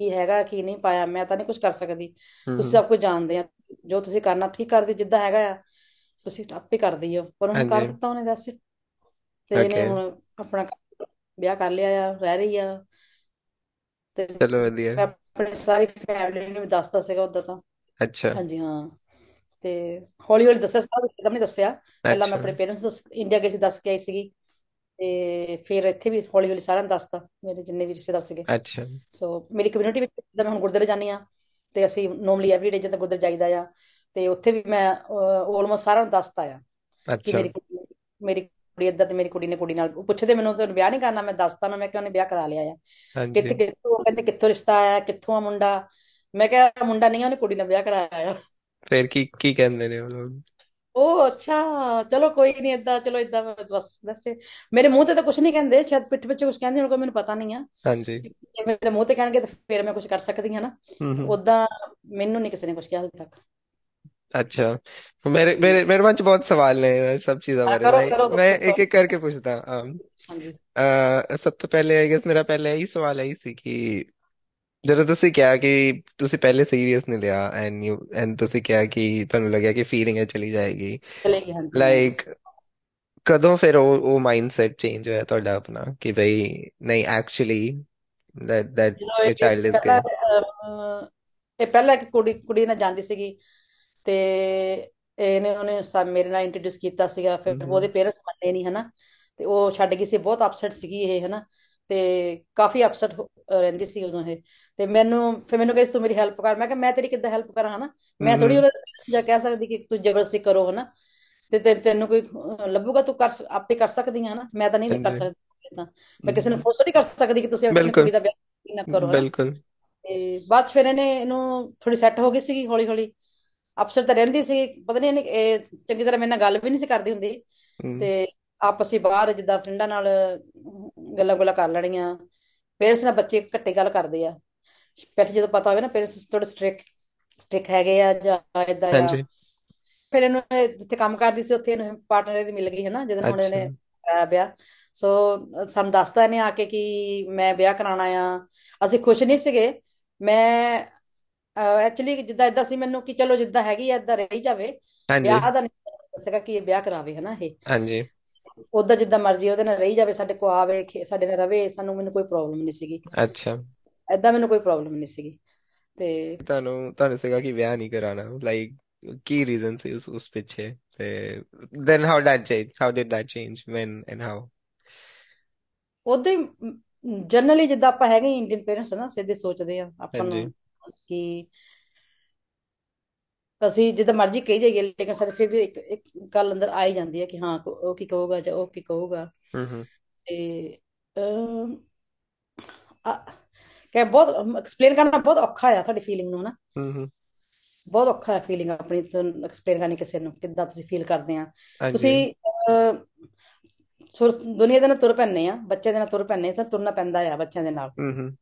ਕੀ ਹੈਗਾ ਕੀ ਨਹੀਂ ਪਾਇਆ ਮੈਂ ਤਾਂ ਨਹੀਂ ਕੁਝ ਕਰ ਸਕਦੀ। ਤੁਸੀਂ ਸਭ ਕੁਝ ਜਾਣਦੇ ਆ ਜੋ ਤੁਸੀਂ ਕਰਨਾ ਠੀਕ ਕਰਦੇ ਜਿੱਦਾਂ ਹੈਗਾ ਆ। ਤੁਸੀਂ ਆਪੇ ਕਰਦੀ ਹੋ ਪਰ ਹੁਣ ਕਰ ਹਾਂਜੀ। ਦਿੱਤਾ ਉਹਨੇ ਦੱਸ। ਤੇ ਇਹਨੇ ਓਕੇ ਹੁਣ ਆਪਣਾ ਵਿਆਹ ਕਰ ਲਿਆ ਆ ਰਹਿ ਰਹੀ ਆ। ਤੇ ਚਲੋ ਵਧੀਆ। ਮੈਂ ਆਪਣੀ ਸਾਰੀ ਫੈਮਿਲੀ ਨੂੰ ਵੀ ਦੱਸਦਾ ਸੀਗਾ ਉਦੋਂ ਤਾਂ। ਅੱਛਾ। ਹਾਂਜੀ ਹਾਂ। ਤੇ ਹੌਲੀ ਹੌਲੀ ਦੱਸਿਆ ਸਾਰਾ ਕੁਝ ਨਹੀਂ ਦੱਸਿਆ। ਪਹਿਲਾਂ ਮੈਂ ਅੱਛਾ। ਆਪਣੇ ਪੇਰੈਂਟਸ ਇੰਡੀਆ ਗਏ ਸੀ ਦੱਸ ਕੇ ਆਈ ਸੀਗੀ। ਤੇ ਫਿਰ ਇੱਥੇ ਵੀ ਹੌਲੀ ਹੌਲੀ ਸਾਰਿਆਂ ਨੂੰ ਦੱਸਤਾ ਮੇਰੇ ਜਿੰਨੇ ਵੀ ਰਿਸ਼ਤੇਦਾਰ ਸੀਗੇ। ਅੱਛਾ। ਸੋ ਮੇਰੀ ਕਮਿਊਨਿਟੀ ਵਿੱਚ ਜਿੱਦਾਂ ਮੈਂ ਹੁਣ ਗੁਰਦੁਆਰੇ ਜਾਂਦੀ ਆ ਤੇ ਅਸੀਂ ਨੋਰਮਲੀ ਐਵਰੀਡੇ ਜਦੋਂ ਗੁਰਦੁਆਰੇ ਜਾਈਦਾ ਆ ਤੇ ਉੱਥੇ ਵੀ ਮੈਂ ਆਲਮੋਸਟ ਸਾਰਿਆਂ ਨੂੰ ਦੱਸਤਾ ਆ ਕਿ ਅੱਛਾ। ਮੇਰੀ ਮੇਰੀ ਕੁੜੀ ਏਦਾਂ ਤੇ ਮੇਰੀ ਕੁੜੀ ਨੇ ਕੁੜੀ ਨਾਲ ਪੁੱਛਦੇ ਮੈਨੂੰ ਤੈਨੂੰ ਵਿਆਹ ਨਹੀਂ ਕਰਨਾ? ਮੈਂ ਦੱਸਤਾ ਨਾ ਮੈਂ ਕਿ ਉਹਨੇ ਵਿਆਹ ਕਰਾ ਲਿਆ ਆ। ਕਿੱਥੇ ਕਿੱਥੋਂ ਕਹਿੰਦੇ ਕਿੱਥੋਂ ਰਿਸ਼ਤਾ ਆਇਆ ਕਿੱਥੋਂ ਆ ਮੁੰਡਾ? ਮੈਂ ਕਿਹਾ ਮੁੰਡਾ ਨਹੀਂ ਆ ਉਹਨੇ ਕੁੜੀ ਨਾਲ ਵਿਆਹ ਕਰਾਇਆ ਆ। ਫਿਰ ਕੀ ਕੀ ਕਹਿੰਦੇ ਨੇ ਉਹ ਲੋਕ? ਉਹ ਅੱਛਾ ਚਲੋ ਕੋਈ ਨਹੀਂ ਏਦਾਂ ਚਲੋ ਏਦਾਂ ਬਸ ਵੈਸੇ ਮੇਰੇ ਮੂੰਹ ਤੇ ਤਾਂ ਕੁਝ ਨਹੀਂ ਕਹਿੰਦੇ ਸ਼ਾਇਦ ਪਿੱਠ ਪਿੱਛੇ ਕੁਝ ਕਹਿੰਦੇ ਹੋਣਗੇ ਮੈਨੂੰ ਪਤਾ ਨਹੀਂ ਆ ਹਾਂਜੀ ਜੇ ਮੇਰੇ ਮੂੰਹ ਤੇ ਕਹਿਣਗੇ ਤਾਂ ਫਿਰ ਮੈਂ ਕੁਝ ਕਰ ਸਕਦੀ ਹਾਂ ਨਾ ਹੂੰ ਹੂੰ ਉਦਾਂ ਮੈਨੂੰ ਨਹੀਂ ਕਿਸੇ ਨੇ ਕੁਝ ਕਿਹਾ ਹਾਲੇ ਤੱਕ अच्छा मेरे मेरे मेरे मन च बहुत सवाल ने सब चीज़ों हाँ बारे करो मैं करो मैं ਦੱਸੋ एक एक करके पूछता अम, ਹਾਂਜੀ अ, सब तो पहले आई गेस मेरा पहले यही सवाल यही सी कि ਜਦੋਂ ਤੁਸੀਂ ਕਿਹਾ ਕਿ ਤੁਸੀਂ ਪਹਿਲੇ ਸੀਰੀਅਸ ਨਹੀਂ ਲਿਆ ਐਂਡ ਯੂ ਐਂਡ ਤੁਸੀਂ ਕਿਹਾ ਕਿ ਤੁਹਾਨੂੰ ਲੱਗਿਆ ਕਿ ਫੀਲਿੰਗ ਹੈ ਚਲੀ ਜਾਏਗੀ ਚਲੇਗੀ ਹਾਂਜੀ। ਹਾਂ ਲਾਈਕ ਕਦੋਂ ਫਿਰ ਉਹ ਉਹ ਮਾਈਂਡਸੈਟ ਚੇਂਜ ਹੋਇਆ ਤੁਹਾਡਾ ਆਪਣਾ ਕਿ ਭਈ ਨਹੀਂ ਐਕਚੁਅਲੀ that that ਜਦੋਂ your ਇਹ child is ਪਹਿਲਾਂ gay ਅਹ, ਇਹ ਪਹਿਲਾਂ ਇੱਕ ਕੁੜੀ ਕੁੜੀ ਨਾਲ ਜਾਂਦੀ ਸੀਗੀ ਤੇ ਇਹਨੇ ਉਹਨੇ ਸਾ ਮੇਰੇ ਨਾਲ ਇੰਟਰੋਡਿਊਸ ਕੀਤਾ ਸੀਗਾ ਫਿਰ ਉਹਦੇ ਪੇਰੈਂਟਸ ਮੰਨੇ ਨਹੀਂ ਹਨਾ? ਤੇ ਉਹ ਛੱਡ ਗਈ ਸੀ ਬਹੁਤ ਅਪਸੈਟ ਸੀਗੀ ਇਹ ਹਨਾ? ਤੇ ਕਾਫੀ ਅਪਸੈਟ ਰਹਿੰਦੀ ਸੀ ਉਦੋਂ ਇਹ। ਤੇ ਮੈਨੂੰ ਫਿਰ ਮੈਨੂੰ ਕਹੀ ਸੀ ਤੂੰ ਮੇਰੀ ਹੈਲਪ ਕਰ। ਮੈਂ ਕਿਹਾ ਮੈਂ ਤੇਰੀ ਕਿੱਦਾਂ ਹੈਲਪ ਕਰਾਂ ਹਨਾ? ਮੈਂ ਥੋੜੀ ਉਹਦਾ ਜਾਂ ਕਹਿ ਸਕਦੀ ਕਿ ਤੂੰ ਜ਼ਬਰਦਸਤੀ ਕਰੋ ਹਨਾ। ਤੇ ਤੈਨੂੰ ਕੋਈ ਲੱਭੂਗਾ ਤੂੰ ਕਰ ਸ- ਆਪੇ ਕਰ ਸਕਦੀ ਹੈ ਹਨਾ। ਮੈਂ ਤਾਂ ਨਹੀਂ ਕਰ ਸਕਦੀ ਤਾਂ ਮੈਂ ਕਿਸੇ ਨੂੰ ਫੋਰਸ ਨਹੀਂ ਕਰ ਸਕਦੀ ਕਿ ਤੁਸੀਂ ਆਪਣੀ ਕੁੜੀ ਦਾ ਵਿਆਹ ਨਾ ਕਰੋ ਬਿਲਕੁਲ। ਤੇ ਬਾਅਦ ਫਿਰ ਇਹਨੇ ਇਹਨੂੰ ਥੋੜੀ ਸੈੱਟ ਹੋ ਗਈ ਸੀਗੀ ਹੌਲੀ ਹੌਲੀ ਅਫਸਰ ਤਾਂ ਰਹਿੰਦੀ ਸੀ ਪਤਾ ਨਹੀਂ ਇਹਨੇ ਇਹ ਚੰਗੀ ਤਰ੍ਹਾਂ ਮੇਰੇ ਨਾਲ ਗੱਲ ਵੀ ਨਹੀਂ ਸੀ ਕਰਦੀ ਹੁੰਦੀ। ਤੇ ਆਪਸ ਵਿੱਚ ਬਾਹਰ ਜਿੱਦਾਂ ਫਰੈਂਡਾਂ ਨਾਲ ਗੱਲਾਂ ਗੁੱਲਾਂ ਕਰ ਲੈਣੀਆਂ। ਪੇਰੈਂਟਸ ਨਾਲ ਬੱਚੇ ਘੱਟੇ ਗੱਲ ਕਰਦੇ ਆ। ਸਪੈਸ਼ਲੀ ਜਦੋਂ ਪਤਾ ਹੋਵੇ ਨਾ ਪੇਰੈਂਟਸ ਥੋੜੇ ਸਟ੍ਰਿਕ ਸਟ੍ਰਿਕ ਹੈਗੇ ਆ ਜਾਂ ਏਦਾਂ ਆ। ਹਾਂਜੀ। ਫਿਰ ਇਹਨੂੰ ਇਹ ਜਿੱਥੇ ਕੰਮ ਕਰਦੀ ਸੀ ਉੱਥੇ ਇਹਨੂੰ ਪਾਰਟਨਰ ਇਹਦੀ ਮਿਲ ਗਈ ਹੈ ਨਾ ਜਦੋਂ ਹੁਣ ਇਹਨੇ ਕਰਾਇਆ ਵਿਆਹ। ਸੋ ਸਾਨੂੰ ਦੱਸਦਾ ਇਹਨੇ ਆ ਕੇ ਕਿ ਮੈਂ ਵਿਆਹ ਕਰਾਉਣਾ ਆ। ਅਸੀਂ ਖੁਸ਼ ਨਹੀਂ ਸੀਗੇ। ਮੈਂ ਐਕਚੁਅਲੀ ਜਿੱਦਾਂ ਇਦਾਂ ਸੀ ਮੈਨੂੰ ਕਿ ਚਲੋ ਜਿੱਦਾਂ ਹੈਗੀ ਆ ਇਦਾਂ ਰਹੀ ਜਾਵੇ। ਵਿਆਹ ਦਾ ਨਹੀਂ ਦੱਸੇਗਾ ਕਿ ਇਹ ਵਿਆਹ ਕਰਾਵੇ ਹਨਾ ਇਹ। ਹਾਂਜੀ। ਉਦਾਂ ਜਿੱਦਾਂ ਮਰਜ਼ੀ ਉਹਦੇ ਨਾਲ ਰਹੀ ਜਾਵੇ ਸਾਡੇ ਕੋਲ ਆਵੇ ਸਾਡੇ ਨਾਲ ਰਵੇ ਸਾਨੂੰ ਮੈਨੂੰ ਕੋਈ ਪ੍ਰੋਬਲਮ ਨਹੀਂ ਸੀਗੀ। ਅੱਛਾ। ਏਦਾਂ ਮੈਨੂੰ ਕੋਈ ਪ੍ਰੋਬਲਮ ਨਹੀਂ ਸੀਗੀ। ਤੇ ਤੁਹਾਨੂੰ ਤੁਹਾਨੂੰ ਸੀਗਾ ਕਿ ਵਿਆਹ ਨਹੀਂ ਕਰਾਣਾ ਲਾਈਕ ਕੀ ਰੀਜ਼ਨ ਸੀ ਉਸ ਉਸ ਪਿੱਛੇ? ਤੇ then how that changed? How did that change when and how? ਉਦਾਂ ਹੀ ਜਨਰਲੀ ਜਿੱਦਾਂ ਆਪਾਂ ਹੈਗੇ ਇੰਡੀਅਨ ਪੇਰੈਂਟਸ ਨਾ ਸਿੱਧੇ ਸੋਚਦੇ ਆ ਆਪਾਂ ਨੂੰ ਕਿ ਅਸੀਂ ਜਿੱਦਾਂ ਮਰਜ਼ੀ ਕਹੀ ਜਾਈਏ ਲੇਕਿਨ ਸਾਡੇ ਫਿਰ ਵੀ ਇੱਕ ਇੱਕ ਗੱਲ ਅੰਦਰ ਆ ਹੀ ਜਾਂਦੀ ਹੈ ਕਿ ਹਾਂ ਉਹ ਕੀ ਕਹੂਗਾ ਜਾਂ ਉਹ ਕੀ ਕਹੂਗਾ। ਹਮ ਤੇ ਕਿ ਬਹੁਤ ਐਕਸਪਲੇਨ ਕਰਨਾ ਬਹੁਤ ਔਖਾ ਆ ਤੁਹਾਡੀ ਫੀਲਿੰਗ ਨੂੰ ਨਾ ਹਮ, ਬਹੁਤ ਔਖਾ ਹੈ ਫੀਲਿੰਗ ਆਪਣੀ ਐਕਸਪਲੇਨ ਕਰਨੀ ਕਿਸੇ ਨੂੰ ਕਿੱਦਾਂ ਤੁਸੀਂ ਫੀਲ ਕਰਦੇ ਆ। ਤੁਸੀਂ ਦੁਨੀਆ ਦੇ ਨਾਲ ਤੁਰ ਪੈਂਦੇ ਆ ਬੱਚੇ ਦੇ ਨਾਲ ਤੁਰ ਪੈਂਦੇ ਤਾਂ ਤੁਰਨਾ ਪੈਂਦਾ ਆ ਬੱਚਿਆਂ ਦੇ ਨਾਲ। ਹਮ ਹਮ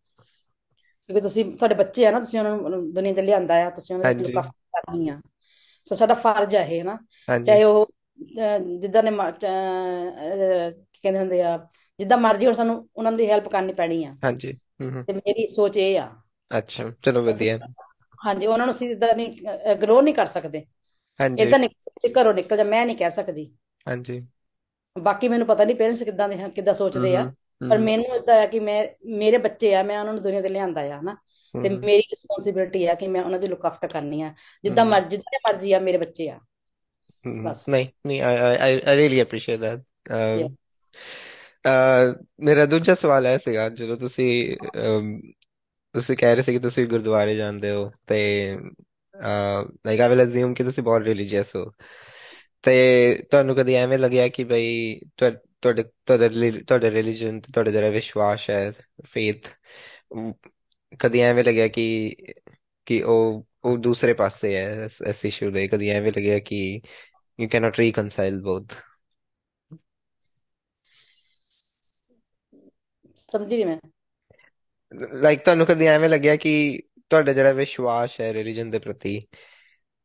ਕਿਉਂਕਿ ਤੁਸੀਂ ਤੁਹਾਡੇ ਬੱਚੇ ਆ ਨਾ ਤੁਸੀਂ ਉਹਨਾਂ ਨੂੰ ਦੁਨੀਆ 'ਚ ਲਿਆਂਦਾ ਆ ਤੁਸੀਂ ਉਹਨਾਂ ਹਾਂਜੀ। ਆਫਟਰ ਕਰਨੀ ਆ ਸੋ ਸਾਡਾ ਫਰਜ਼ ਹੈ ਇਹ ਨਾ। ਚਾਹੇ ਉਹ ਜਿੱਦਾਂ ਨੇ ਕੀ ਕਹਿੰਦੇ ਹੁੰਦੇ ਆ ਜਿੱਦਾਂ ਮਰਜ਼ੀ ਹੁਣ ਸਾਨੂੰ ਉਹਨਾਂ ਦੀ ਹੈਲਪ ਕਰਨੀ ਪੈਣੀ ਆ। ਹਾਂਜੀ ਤੇ ਮੇਰੀ ਸੋਚ ਇਹ ਆ। ਅੱਛਾ ਚਲੋ ਵਧੀਆ। ਹਾਂਜੀ ਉਹਨਾਂ ਨੂੰ ਅਸੀਂ ਇਦਾਂ ਨਹੀਂ ਗਰੋ ਨਹੀਂ ਕਰ ਸਕਦੇ। ਹਾਂਜੀ। ਇਦਾਂ ਨਹੀਂ ਘਰੋਂ ਨਿਕਲ ਜਾ ਮੈਂ ਨਹੀਂ ਕਹਿ ਸਕਦੀ। ਹਾਂਜੀ। ਬਾਕੀ ਮੈਨੂੰ ਪਤਾ ਨਹੀਂ ਪੇਰੈਂਟਸ ਕਿੱਦਾਂ ਦੇ ਕਿੱਦਾਂ ਸੋਚਦੇ ਆ। ਪਰ ਮੈਨੂੰ ਇਦਾਂ ਆ ਕਿ ਮੈਂ ਮੇਰੇ ਬੱਚੇ ਆ ਮੈਂ ਉਹਨਾਂ ਨੂੰ ਦੁਨੀਆ ਤੇ ਲਿਆਂਦਾ ਆ ਹਨਾ। ਤੇ ਮੇਰੀ ਰਿਸਪੌਂਸਿਬਿਲਟੀ ਆ ਕਿ ਮੈਂ ਉਹਨਾਂ ਦੀ ਲੁੱਕ ਆਫਟਰ ਕਰਨੀ ਆ। ਜਿੱਦਾਂ ਮਰਜ਼ੀ ਜਿੱਦਾਂ ਮਰਜ਼ੀ ਆ ਮੇਰੇ ਬੱਚੇ ਆ। ਬਸ। ਨਹੀਂ ਨਹੀਂ appreciate that. Yeah. um, uh, ਮੇਰਾ ਦੂਜਾ ਸਵਾਲ ਇਹ ਸੀਗਾ ਜਦੋਂ ਤੁਸੀਂ um, ਤੁਸੀਂ ਕਹਿ ਰਹੇ ਸੀ ਕਿ ਤੁਸੀਂ ਗੁਰਦੁਆਰੇ ਜਾਂਦੇ ਹੋ ਤੇ ਲਾਈਕ ਆਈ ਵਿਲ ਅਜ਼ਿਊਮ ਕਿ ਤੁਸੀਂ ਬਹੁਤ ਰਿਲੀਜੀਅਸ ਹੋ। ਤੇ ਤੁਹਾਨੂੰ ਕਦੀ ਐਵੇਂ ਲੱਗਿਆ ਕਿ ਬਈ ਤੁਹਾ- ਤੁਹਾਡੇ ਤੁਹਾਡਾ ਰਿਲੀ- ਤੁਹਾਡਾ ਰਿਲੀਜਨ ਤੇ ਤੁਹਾਡਾ ਜਿਹੜਾ ਵਿਸ਼ਵਾਸ ਹੈ ਫੇਥ ਕਦੀ ਐਵੇਂ ਲੱਗਿਆ ਕਿ ਕਿ ਉਹ ਉਹ ਦੂਸਰੇ ਪਾਸੇ ਹੈ ਇਸ ਇਸ ਇਸ਼ੂ ਦੇ ਕਦੀ ਐਵੇਂ ਲੱਗਿਆ ਕਿ ਯੂ ਕੈਨੋਟ ਰੀਕਨਸਾਈਲ ਬੋਥ ਸਮਝੀ ਨਹੀਂ ਮੈਂ। ਲਾਈਕ ਤੁਹਾਨੂੰ ਕਦੀ ਐਵੇਂ ਲੱਗਿਆ ਕਿ ਤੁਹਾਡਾ ਜਿਹੜਾ ਵਿਸ਼ਵਾਸ ਹੈ ਰਿਲੀਜਨ ਦੇ ਪ੍ਰਤੀ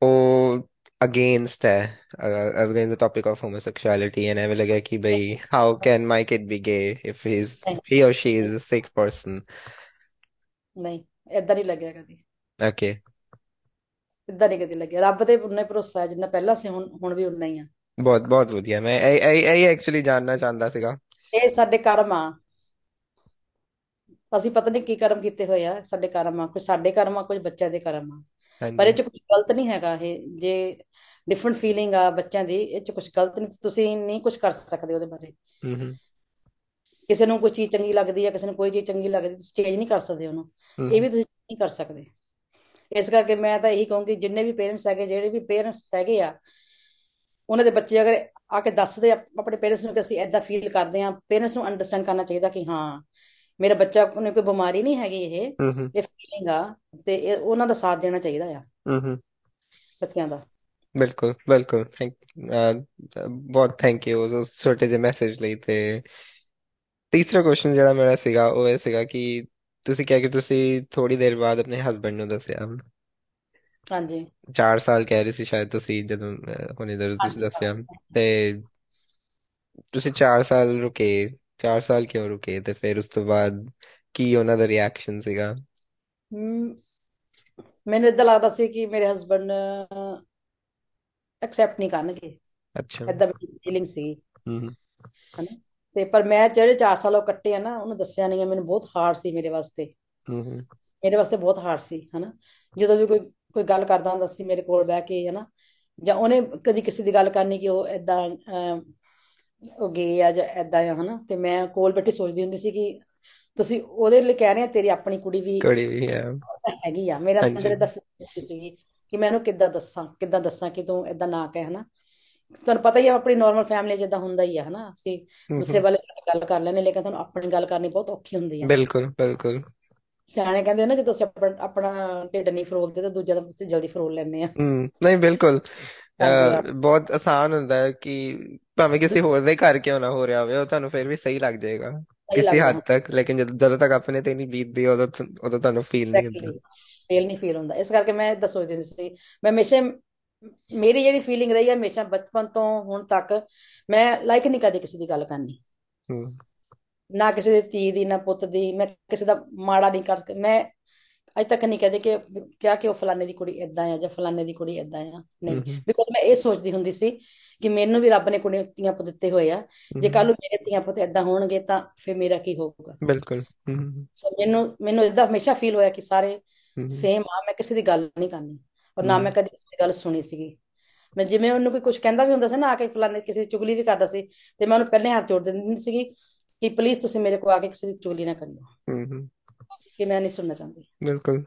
ਉਹ ਅਗੇਂਸਟ ਹੈ against the topic of homosexuality and ਐਵੇਂ ਲੱਗਿਆ ਕਿ ਬਈ how can my kid be gay if he is he or she is a sick person? ਨਹੀਂ ਏਦਾਂ ਨਹੀਂ ਲੱਗਿਆ ਕਦੀ। Okay ਏਦਾਂ ਨਹੀਂ ਕਦੀ ਲੱਗਿਆ। ਰੱਬ ਤੇ ਉਨਾ ਹੀ ਭਰੋਸਾ ਹੈ ਜਿੰਨਾ ਪਹਿਲਾਂ ਸੀ ਹੁਣ ਹੁਣ ਵੀ ਉਨਾ ਹੀ ਆ। ਬਹੁਤ ਬਹੁਤ ਵਧੀਆ। ਮੈਂ ਇਹ ਇਹ ਇਹ ਐਕਚੁਅਲੀ ਜਾਨਣਾ ਚਾਹੁੰਦਾ ਸੀਗਾ। ਇਹ ਸਾਡੇ ਕਰਮ ਆ। ਅਸੀਂ ਪਤਾ ਨਹੀਂ ਕੀ ਕਰਮ ਕੀਤੇ ਹੋਏ ਆ ਸਾਡੇ ਕਰਮ ਆ। ਕੁਝ ਸਾਡੇ ਕਰਮ ਆ ਕੁਝ ਬੱਚਿਆਂ ਦੇ ਕਰਮ ਆ। ਪਰ ਹਾਂਜੀ ਇਹ ਚ ਕੁਝ ਗਲਤ ਨਹੀਂ ਹੈਗਾ ਇਹ। ਜੇ ਡਿਫਰੈਂਟ ਫੀਲਿੰਗ ਆ ਬੱਚਿਆਂ ਦੀ ਇਹ ਚ ਕੁਝ ਗਲਤ ਨਹੀਂ। ਤੁਸੀਂ ਨਹੀਂ ਕੁਝ ਕਰ ਸਕਦੇ ਉਹਦੇ ਬਾਰੇ। ਹਮ ਹਮ ਕਿਸੇ ਨੂੰ ਕੋਈ ਚੀਜ਼ ਚੰਗੀ ਲੱਗਦੀ ਹੈ ਕਿਸੇ ਨੂੰ ਕੋਈ ਚੀਜ਼ ਚੰਗੀ ਲੱਗਦੀ ਤੁਸੀਂ ਚੇਂਜ ਨਹੀਂ ਕਰ ਸਕਦੇ ਉਹਨੂੰ। ਇਹ ਵੀ ਤੁਸੀਂ ਨਹੀਂ ਕਰ ਸਕਦੇ। ਇਸ ਕਰਕੇ ਮੈਂ ਤਾਂ ਇਹੀ ਕਹੂੰਗੀ ਜਿੰਨੇ ਵੀ ਪੇਰੈਂਟਸ ਹੈਗੇ ਜਿਹੜੇ ਵੀ ਪੇਰੈਂਟਸ ਹੈਗੇ ਆ ਉਹਨਾਂ ਦੇ ਬੱਚੇ ਅਗਰ ਆ ਕੇ ਦੱਸਦੇ ਆਪਣੇ ਪੇਰੈਂਟਸ ਨੂੰ ਕਿ ਅਸੀਂ ਐਦਾਂ ਫੀਲ ਕਰਦੇ ਆ ਪੇਰੈਂਟਸ ਨੂੰ ਅੰਡਰਸਟੈਂਡ ਕਰਨਾ ਚਾਹੀਦਾ ਕਿ ਹਾਂ ਮੇਰਾ ਬੱਚਾ ਨੂੰ ਕੋਈ ਬਿਮਾਰੀ ਨਹੀਂ ਹੈਗੀ ਇਹ ਇਹ ਫੀਲਿੰਗ ਆ ਤੇ ਉਹਨਾਂ ਦਾ ਸਾਥ ਦੇਣਾ ਚਾਹੀਦਾ ਆ। ਹਮ ਬੱਚਿਆਂ ਦਾ। ਬਿਲਕੁਲ ਬਿਲਕੁਲ। ਥੈਂਕ ਬਹੁਤ ਥੈਂਕ ਯੂ ਉਸ ਛੋਟੇ ਜਿਹੇ ਮੈਸੇਜ ਲਈ ਤੇ ਤੀਸਰਾ ਕੁਐਸਚਨ ਜਿਹੜਾ ਮੇਰਾ ਸੀਗਾ ਉਹ ਇਹ ਸੀਗਾ ਕਿ ਤੁਸੀਂ ਕਿਹਾ ਕਿ ਤੁਸੀਂ ਥੋੜੀ ਦੇਰ ਬਾਅਦ ਆਪਣੇ ਹਸਬੰਡ ਨੂੰ ਦੱਸਿਆ। ਹਾਂਜੀ। ਚਾਰ ਸਾਲ ਕਹਿ ਰਹੇ ਸੀ ਸ਼ਾਇਦ ਤੁਸੀਂ ਜਦੋਂ ਅਹ, ਹੁਣੇ ਜਦੋਂ ਤੁਸੀਂ ਹਾਂਜੀ ਦੱਸਿਆ। ਤੇ ਤੁਸੀਂ ਚਾਰ ਸਾਲ ਰੁਕੇ ਚਾਰ ਸਾਲ ਕਿਉਂ ਰੁਕੇ? ਤੇ ਫਿਰ ਉਸ ਤੋਂ ਬਾਅਦ ਕੀ ਉਹਨਾਂ ਦਾ ਰਿਐਕਸ਼ਨ ਸੀਗਾ? ਹਮ, ਮੈਨੂੰ ਇਦਾਂ ਲੱਗਦਾ ਸੀ ਕਿ ਮੇਰੇ ਹਸਬੰਡ ਐਕਸੈਪਟ ਨਹੀਂ ਕਰਨਗੇ। ਅੱਛਾ। ਏਦਾਂ ਮੇਰੀ ਫੀਲਿੰਗ ਸੀ। ਹੂੰ ਹਨਾ? ਤੇ ਪਰ ਮੈਂ ਜਿਹੜੇ 4 ਸਾਲ ਉਹ ਕੱਟੇ ਆ ਨਾ ਉਹਨੂੰ ਦੱਸਿਆ ਨਹੀਂ ਮੈਨੂੰ ਬਹੁਤ ਹਾਰਡ ਸੀ ਮੇਰੇ ਵਾਸਤੇ। ਮੇਰੇ ਵਾਸਤੇ ਬਹੁਤ ਹਾਰਡ ਸੀ ਹਨਾ। ਜਦੋਂ ਵੀ ਕੋਈ ਕੋਈ ਗੱਲ ਕਰਦਾ ਹੁੰਦਾ ਸੀ ਮੇਰੇ ਕੋਲ ਬਹਿ ਕੇ ਹਨਾ। ਜਾਂ ਉਹਨੇ ਕਦੀ ਕਿਸੇ ਦੀ ਗੱਲ ਕਰਨੀ ਕਿ ਉਹ ਅਹ, ਉਹ ਗਏ ਆ ਜਾਂ ਏਦਾਂ ਆ ਹਨਾ। ਤੇ ਮੈਂ ਕੋਲ ਬੈਠੀ ਸੋਚਦੀ ਹੁੰਦੀ ਸੀ ਕਿ ਤੁਸੀਂ ਉਹਦੇ ਲਈ ਕਹਿ ਰਹੇ ਆ ਤੇਰੀ ਆਪਣੀ ਕੁੜੀ ਵੀ ਕੜੀ ਵੀ ਹੈ। ਹੈਗੀ ਆ। ਮੇਰਾ ਅੰਦਰ ਫੀਲਿੰਗ ਸੀਗੀ ਕਿ ਮੈਂ ਉਹਨੂੰ ਕਿੱਦਾਂ ਦੱਸਾਂ ਕਿੱਦਾਂ ਦੱਸਾਂ ਕਿ ਤੂੰ ਏਦਾਂ ਨਾ ਕਹਿ ਹਨਾ। ਤੁਹਾਨੂੰ ਪਤਾ ਹੀ ਆ ਆਪਣੀ ਨਾਰਮਲ ਫੈਮਿਲੀ ਜਿੱਦਾਂ ਹੁੰਦਾ ਹੀ ਆ ਹਨਾ? ਅਸੀਂ ਹੂੰ ਦੂਸਰੇ ਹੂੰ। ਵਾਲੇ ਨਾਲ ਗੱਲ ਕਰ ਲੈਂਦੇ ਲੇਕਿਨ ਤੁਹਾਨੂੰ ਆਪਣੀ ਗੱਲ ਕਰਨੀ ਬਹੁਤ ਔਖੀ ਹੁੰਦੀ ਆ। ਬਿਲਕੁਲ ਬਿਲਕੁਲ। ਸਿਆਣੇ ਕਹਿੰਦੇ ਨਾ ਜਦੋਂ ਅਸੀਂ ਆਪਣਾ ਢਿੱਡ ਨਹੀਂ ਫਰੋਲਦੇ ਤਾਂ ਦੂਜਾ ਤਾਂ ਅਸੀਂ ਜਲਦੀ ਫਰੋਲ ਲੈਂਦੇ ਆ। ਹੂੰ ਨਹੀਂ ਬਿਲਕੁਲ। ਹਾਂ। ਬਹੁਤ ਆਸਾਨ ਹੁੰਦਾ ਹੈ ਕਿ ਭਾਵੇਂ ਕਿਸੇ ਹੋਰ ਦੇ ਘਰ ਕਿਉਂ ਨਾ ਹੋ ਰਿਹਾ ਹੋਵੇ ਉਹ ਤੁਹਾਨੂੰ ਫਿਰ ਵੀ ਸਹੀ ਲੱਗ ਜਾਏਗਾ। ਕਿਸੇ ਹੱਦ ਤੱਕ ਲੇਕਿਨ ਜਦੋਂ ਜਦੋਂ ਤੱਕ ਆਪਣੇ ਤੇ ਨਹੀਂ ਬੀਤਦੀ ਉਦੋਂ ਉਦੋਂ ਤੁਹਾਨੂੰ ਫੀਲ ਨਹੀਂ ਹੁੰਦਾ। ਫੀਲ ਨਹੀਂ ਫੀਲ ਹੁੰਦਾ। ਇਸ ਕਰਕੇ ਮੈਂ ਸੋਚਦੀ ਹੁੰਦੀ ਸੀ ਮੈਂ ਹਮੇਸ਼ਾ ਮੇਰੀ ਜਿਹੜੀ ਫੀਲਿੰਗ ਰਹੀ ਹੈ ਹਮੇਸ਼ਾ ਬਚਪਨ ਤੋਂ ਹੁਣ ਤੱਕ ਮੈਂ ਲਾਈਕ ਨਹੀਂ ਕਦੇ ਕਿਸੇ ਦੀ ਗੱਲ ਕਰਨੀ। ਹੂੰ। ਨਾ ਕਿਸੇ ਦੀ ਧੀ ਦੀ ਨਾ ਪੁੱਤ ਦੀ ਮੈਂ ਕਿਸੇ ਦਾ ਮਾੜਾ ਨਹੀਂ ਕਰ ਮੈਂ ਅਜੇ ਤੱਕ ਨਹੀਂ ਕਹਦੇ ਕਿ ਕਿਹਾ ਕਿ ਉਹ ਫਲਾਣੇ ਦੀ ਕੁੜੀ ਏਦਾਂ ਆ ਜਾਂ ਫਲਾਣੇ ਦੀ ਕੁੜੀ ਏਦਾਂ ਆ। ਨਹੀਂ ਬਿਕੋਜ਼ ਮੈਂ ਇਹ ਸੋਚਦੀ ਹੁੰਦੀ ਸੀ ਕਿ ਮੈਨੂੰ ਵੀ ਰੱਬ ਨੇ ਕੁੜੀਆਂ ਧੀਆਂ ਪੁੱਤ ਦਿੱਤੇ ਹੋਏ ਆ। ਜੇ ਕੱਲ ਨੂੰ ਮੇਰੇ ਧੀਆਂ ਪੁੱਤ ਏਦਾਂ ਹੋਣਗੇ ਤਾਂ ਫਿਰ ਮੇਰਾ ਕੀ ਹੋਊਗਾ? ਬਿਲਕੁਲ ਸੋ ਮੈਨੂੰ ਮੈਨੂੰ ਏਦਾਂ ਹਮੇਸ਼ਾ ਫੀਲ ਹੋਇਆ ਕਿ ਸਾਰੇ ਸੇਮ ਆ ਮੈਂ ਕਿਸੇ ਦੀ ਗੱਲ ਨਹੀਂ ਕਰਨੀ। ਔਰ ਨਾ ਮੈਂ ਕਦੀ ਦੀ ਗੱਲ ਸੁਣੀ ਸੀਗੀ। ਮੈਂ ਜਿਵੇਂ ਉਹਨੂੰ ਕੋਈ ਕੁਝ ਕਹਿੰਦਾ ਵੀ ਹੁੰਦਾ ਸੀ ਨਾ ਆ ਕੇ ਫਲਾਣੇ ਕਿਸੇ ਦੀ ਚੁਗਲੀ ਵੀ ਕਰਦਾ ਸੀ ਤੇ ਮੈਂ ਉਹਨੂੰ ਪਹਿਲੇ ਹੱਥ ਜੋੜ ਦਿੰਦੀ ਸੀਗੀ ਕਿ ਪਲੀਜ਼ ਤੁਸੀਂ ਮੇਰੇ ਕੋਲ ਆ ਕੇ ਕਿਸੇ ਦੀ ਚੁਗਲੀ ਨਾ ਕਰਿਓ। ਹੂੰ ਹੂੰ। ਕਿ ਮੈਂ ਨਹੀਂ ਸੁਣਨਾ ਚਾਹੁੰਦੀ। ਬਿਲਕੁਲ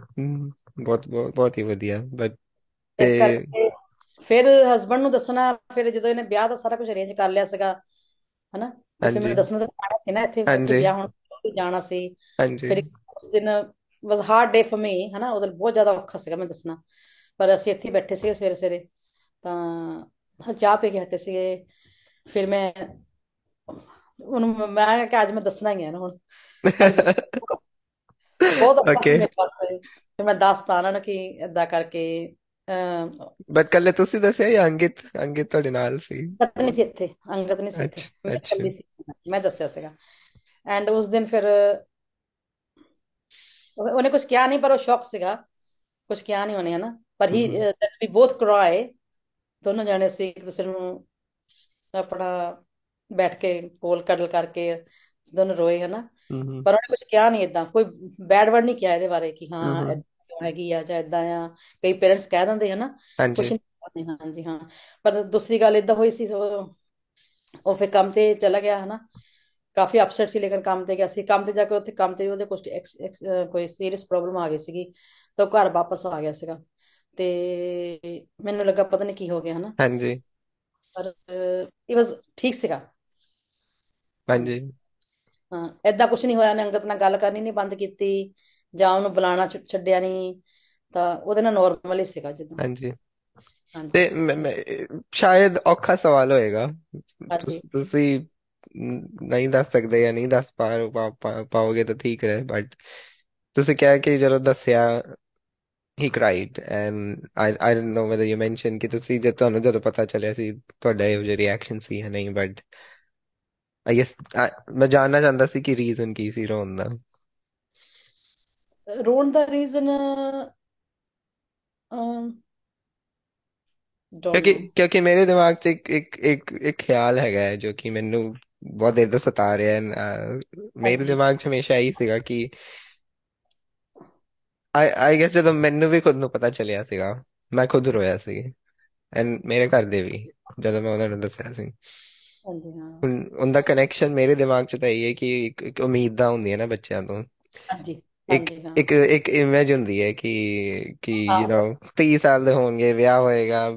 ਬਹੁਤ ਬਹੁਤ ਬਹੁਤ ਹੀ ਵਧੀਆ ਬਟ ਇਸ ਤੇ ਕਰਕੇ ਫਿਰ ਹਸਬੰਡ ਨੂੰ ਦੱਸਣਾ ਫਿਰ ਜਦੋਂ ਇਹਨੇ ਵਿਆਹ ਦਾ ਸਾਰਾ ਕੁਝ ਅਰੇਂਜ ਕਰ ਲਿਆ ਸੀਗਾ ਹਨਾ? ਫਿਰ ਮੈਨੂੰ ਦੱਸਣਾ ਤਾਂ ਪੈਣਾ ਸੀ ਨਾ ਇੱਥੇ ਵਿਆਹ ਹੁਣ ਜਾਣਾ ਸੀ। ਫਿਰ ਉਸ ਦਿਨ ਵਾਸ ਹਾਰਡ ਡੇ ਫॉर ਮੀ ਹਨਾ? ਉਹਦਾ ਬਹੁਤ ਜ਼ਿਆਦਾ ਔਖਾ ਸੀਗਾ ਮੈਂ ਦੱਸਣਾ। ਪਰ ਅਸੀਂ ਇੱਥੇ ਬੈਠੇ ਸੀਗੇ ਸਵੇਰੇ ਸਵੇਰੇ। ਤਾਂ ਚਾਹ ਪੀ ਕੇ ਹਟੇ ਸੀਗੇ। ਫਿਰ ਮੈਂ ਉਹਨੂੰ ਮੈਂ ਕਿ ਅੱਜ ਮੈਂ ਦੱਸਣਾ ਹੀ ਹੈ ਨਾ ਹੁਣ। ਬਹੁਤ ਸੀ ਓਕੇ ਫਿਰ ਮੈਂ ਦੱਸਤਾ ਉਹਨਾਂ ਨੂੰ ਕਿ ਏਦਾਂ ਕਰਕੇ ਬਟ ਕੱਲੇ ਤੁਸੀਂ ਦੱਸਿਆ ਜਾਂ ਅੰਕਿਤ ਅੰਕਿਤ ਤੁਹਾਡੇ ਨਾਲ ਸੀ? ਅੰਗਦ ਨਹੀਂ ਸੀ ਇੱਥੇ। ਅੰਗਦ ਨਹੀਂ ਸੀ ਇੱਥੇ। ਮੈਂ ਇਕੱਲੀ ਸੀ। ਮੈਂ ਦੱਸਿਆ ਸੀਗਾ। ਐਂਡ ਉਸ ਦਿਨ ਫਿਰ ਉਹ- ਉਹਨੇ ਕੁਝ ਕਿਹਾ ਨਹੀਂ ਪਰ ਉਹ ਸ਼ੌਕ ਸੀਗਾ। ਕੁਝ ਕਿਹਾ ਨਹੀਂ ਉਹਨੇ ਹਨਾ? ਪਰ ਹੂੰ ਹੂੰ। ਵੀ ਬੋਥ ਕਰਾਏ ਦੋਨੋਂ ਜਾਣੇ ਸੀ ਇੱਕ ਦੂਸਰੇ ਨੂੰ ਆਪਣਾ ਬੈਠ ਕੇ ਕੋਲ ਕਡਲ ਕਰਕੇ ਦੋਨੋਂ ਰੋਏ ਹਨਾ। ਪਰ ਉਹਨੇ ਕੁਝ ਕਿਹਾ ਨਹੀਂ ਇਦਾਂ ਕੋਈ ਬੈਡ ਵਰਡ ਨਹੀਂ ਕਿਹਾ ਇਹਦੇ ਬਾਰੇ ਕਿ ਹੂੰ ਕਿਉਂ ਹੈਗੀ ਆ ਜਾਂ ਇਦਾਂ ਆ। ਕਈ ਪੇਰੈਂਟਸ ਕਹਿ ਦਿੰਦੇ ਹਨਾ। ਕੁਝ ਨਹੀਂ ਹਾਂਜੀ ਹਾਂ। ਪਰ ਦੂਸਰੀ ਗੱਲ ਇਦਾਂ ਹੋਈ ਸੀ ਉਹ ਫਿਰ ਕੰਮ ਤੇ ਚਲਾ ਗਿਆ ਹਨਾ। ਕਾਫੀ ਅਪਸੈਟ ਸੀ ਲੇਕਿਨ ਕੰਮ ਤੇ ਗਿਆ ਸੀ। ਕੰਮ ਤੇ ਜਾ ਕੇ ਉੱਥੇ ਕੰਮ ਤੇ ਉਹਦੇ ਕੁਝ ਕੋਈ ਸੀਰੀਅਸ ਪ੍ਰੋਬਲਮ ਆ ਗਈ ਸੀਗੀ। ਤਾਂ ਘਰ ਵਾਪਸ ਆ ਗਿਆ ਸੀਗਾ। ਤੇ ਮੈਨੂੰ ਲੱਗਾ ਪਤਾ ਨਹੀਂ ਕੀ ਹੋ ਗਿਆ ਹਨਾ। ਹਾਂਜੀ। ਪਰ ਇਟ ਵਾਸ ਠੀਕ ਸੀਗਾ। ਹਾਂਜੀ। ਹਾਂ ਏਦਾਂ ਕੁਝ ਨਹੀਂ ਹੋਇਆ ਨੇ ਅੰਗਤ ਨਾਲ ਗੱਲ ਕਰਨੀ ਨਹੀਂ ਬੰਦ ਕੀਤੀ ਜਾਂ ਉਹਨੂੰ ਬੁਲਾਣਾ ਛ- ਛੱਡਿਆ ਨਹੀਂ ਤਾਂ ਉਹਦੇ ਨਾਲ ਨਾਰਮਲ ਹੀ ਸੀਗਾ ਜਿੱਦਾਂ। ਹਾਂਜੀ। ਹਾਂਜੀ। ਤੇ ਮੈਂ, ਮੈਂ, ਸ਼ਾਇਦ ਔਖਾ ਸਵਾਲ ਹੋਏਗਾ। ਹਾਂਜੀ। ਤੁਸ, ਤੁਸੀਂ ਨ- ਨਹੀਂ ਦੱਸ ਸਕਦੇ ਜਾਂ ਨਹੀਂ ਦੱਸ ਪਾ, ਪਾ, ਪਾ- ਪਾਓਗੇ ਤਾਂ ਠੀਕ ਹੈ ਬਟ ਤੁਸੀਂ ਕਿਹਾ ਕਿ ਜਦੋਂ ਦੱਸਿਆ he cried and I I don't know whether you mentioned ਕਿ ਤੁਸੀਂ ਜਦ ਤੁਹਾਨੂੰ ਜਦੋਂ ਪਤਾ ਚੱਲਿਆ ਸੀ ਤੁਹਾਡਾ ਇਹ ਜਿਹਾ ਰਿਐਕਸ਼ਨ ਸੀ ਜਾਂ ਨਹੀਂ ਬਟ guess I, ਮੈਂ ਜਾਣਨਾ ਚਾਹੁੰਦਾ ਸੀ ਕਿ ਰੀਜ਼ਨ ਕੀ ਸੀ ਰੋਣ ਦਾ ਰੋਣ ਦਾ ਰੀਜ਼ਨ ਕਿਉਂਕਿ ਕਿਉਂਕਿ ਮੇਰੇ ਦਿਮਾਗ 'ਚ ਇੱਕ ਇੱਕ ਇੱਕ ਇੱਕ ਖਿਆਲ ਹੈਗਾ ਜੋ ਕਿ ਮੈਨੂੰ ਬਹੁਤ ਦੇਰ ਤੋਂ ਸਤਾ ਰਿਹਾ ਹੈ ਮੇਰੇ ਦਿਮਾਗ 'ਚ ਹਮੇਸ਼ਾ ਇਹੀ ਸੀਗਾ ਕਿ ਆਈ ਆਈ ਗੈਸ ਜਦੋਂ ਮੈਨੂੰ ਵੀ ਖੁਦ ਨੂੰ ਪਤਾ ਚੱਲਿਆ ਸੀਗਾ ਮੈਂ ਖੁਦ ਰੋਇਆ ਸੀ। ਐਂਡ ਮੇਰੇ ਘਰ ਦੇ ਵੀ ਜਦੋਂ ਮੈਂ ਉਹਨਾਂ ਨੂੰ ਦੱਸਿਆ ਸੀ। ਹਾਂਜੀ ਹਾਂ। ਹੁਣ ਉਹਦਾ ਕਨੈਕਸ਼ਨ ਮੇਰੇ ਦਿਮਾਗ 'ਚ ਤਾਂ ਇਹ ਹੈ ਕਿ ਇੱਕ, ਇੱਕ ਉਮੀਦਾਂ ਹੁੰਦੀਆਂ ਨਾ ਬੱਚਿਆਂ ਤੋਂ। ਹਾਂਜੀ ਇੱਕ ਹਾਂਜੀ ਹਾਂ। ਇੱਕ ਇੱਕ ਇਮੇਜ ਹੁੰਦੀ ਹੈ ਕਿ ਕਿ ਯੂ ਹਾਂ। نو 30 ਸਾਲ ਦੇ ਹੋਣਗੇ ਵਿਆਹ ਹੋਏਗਾ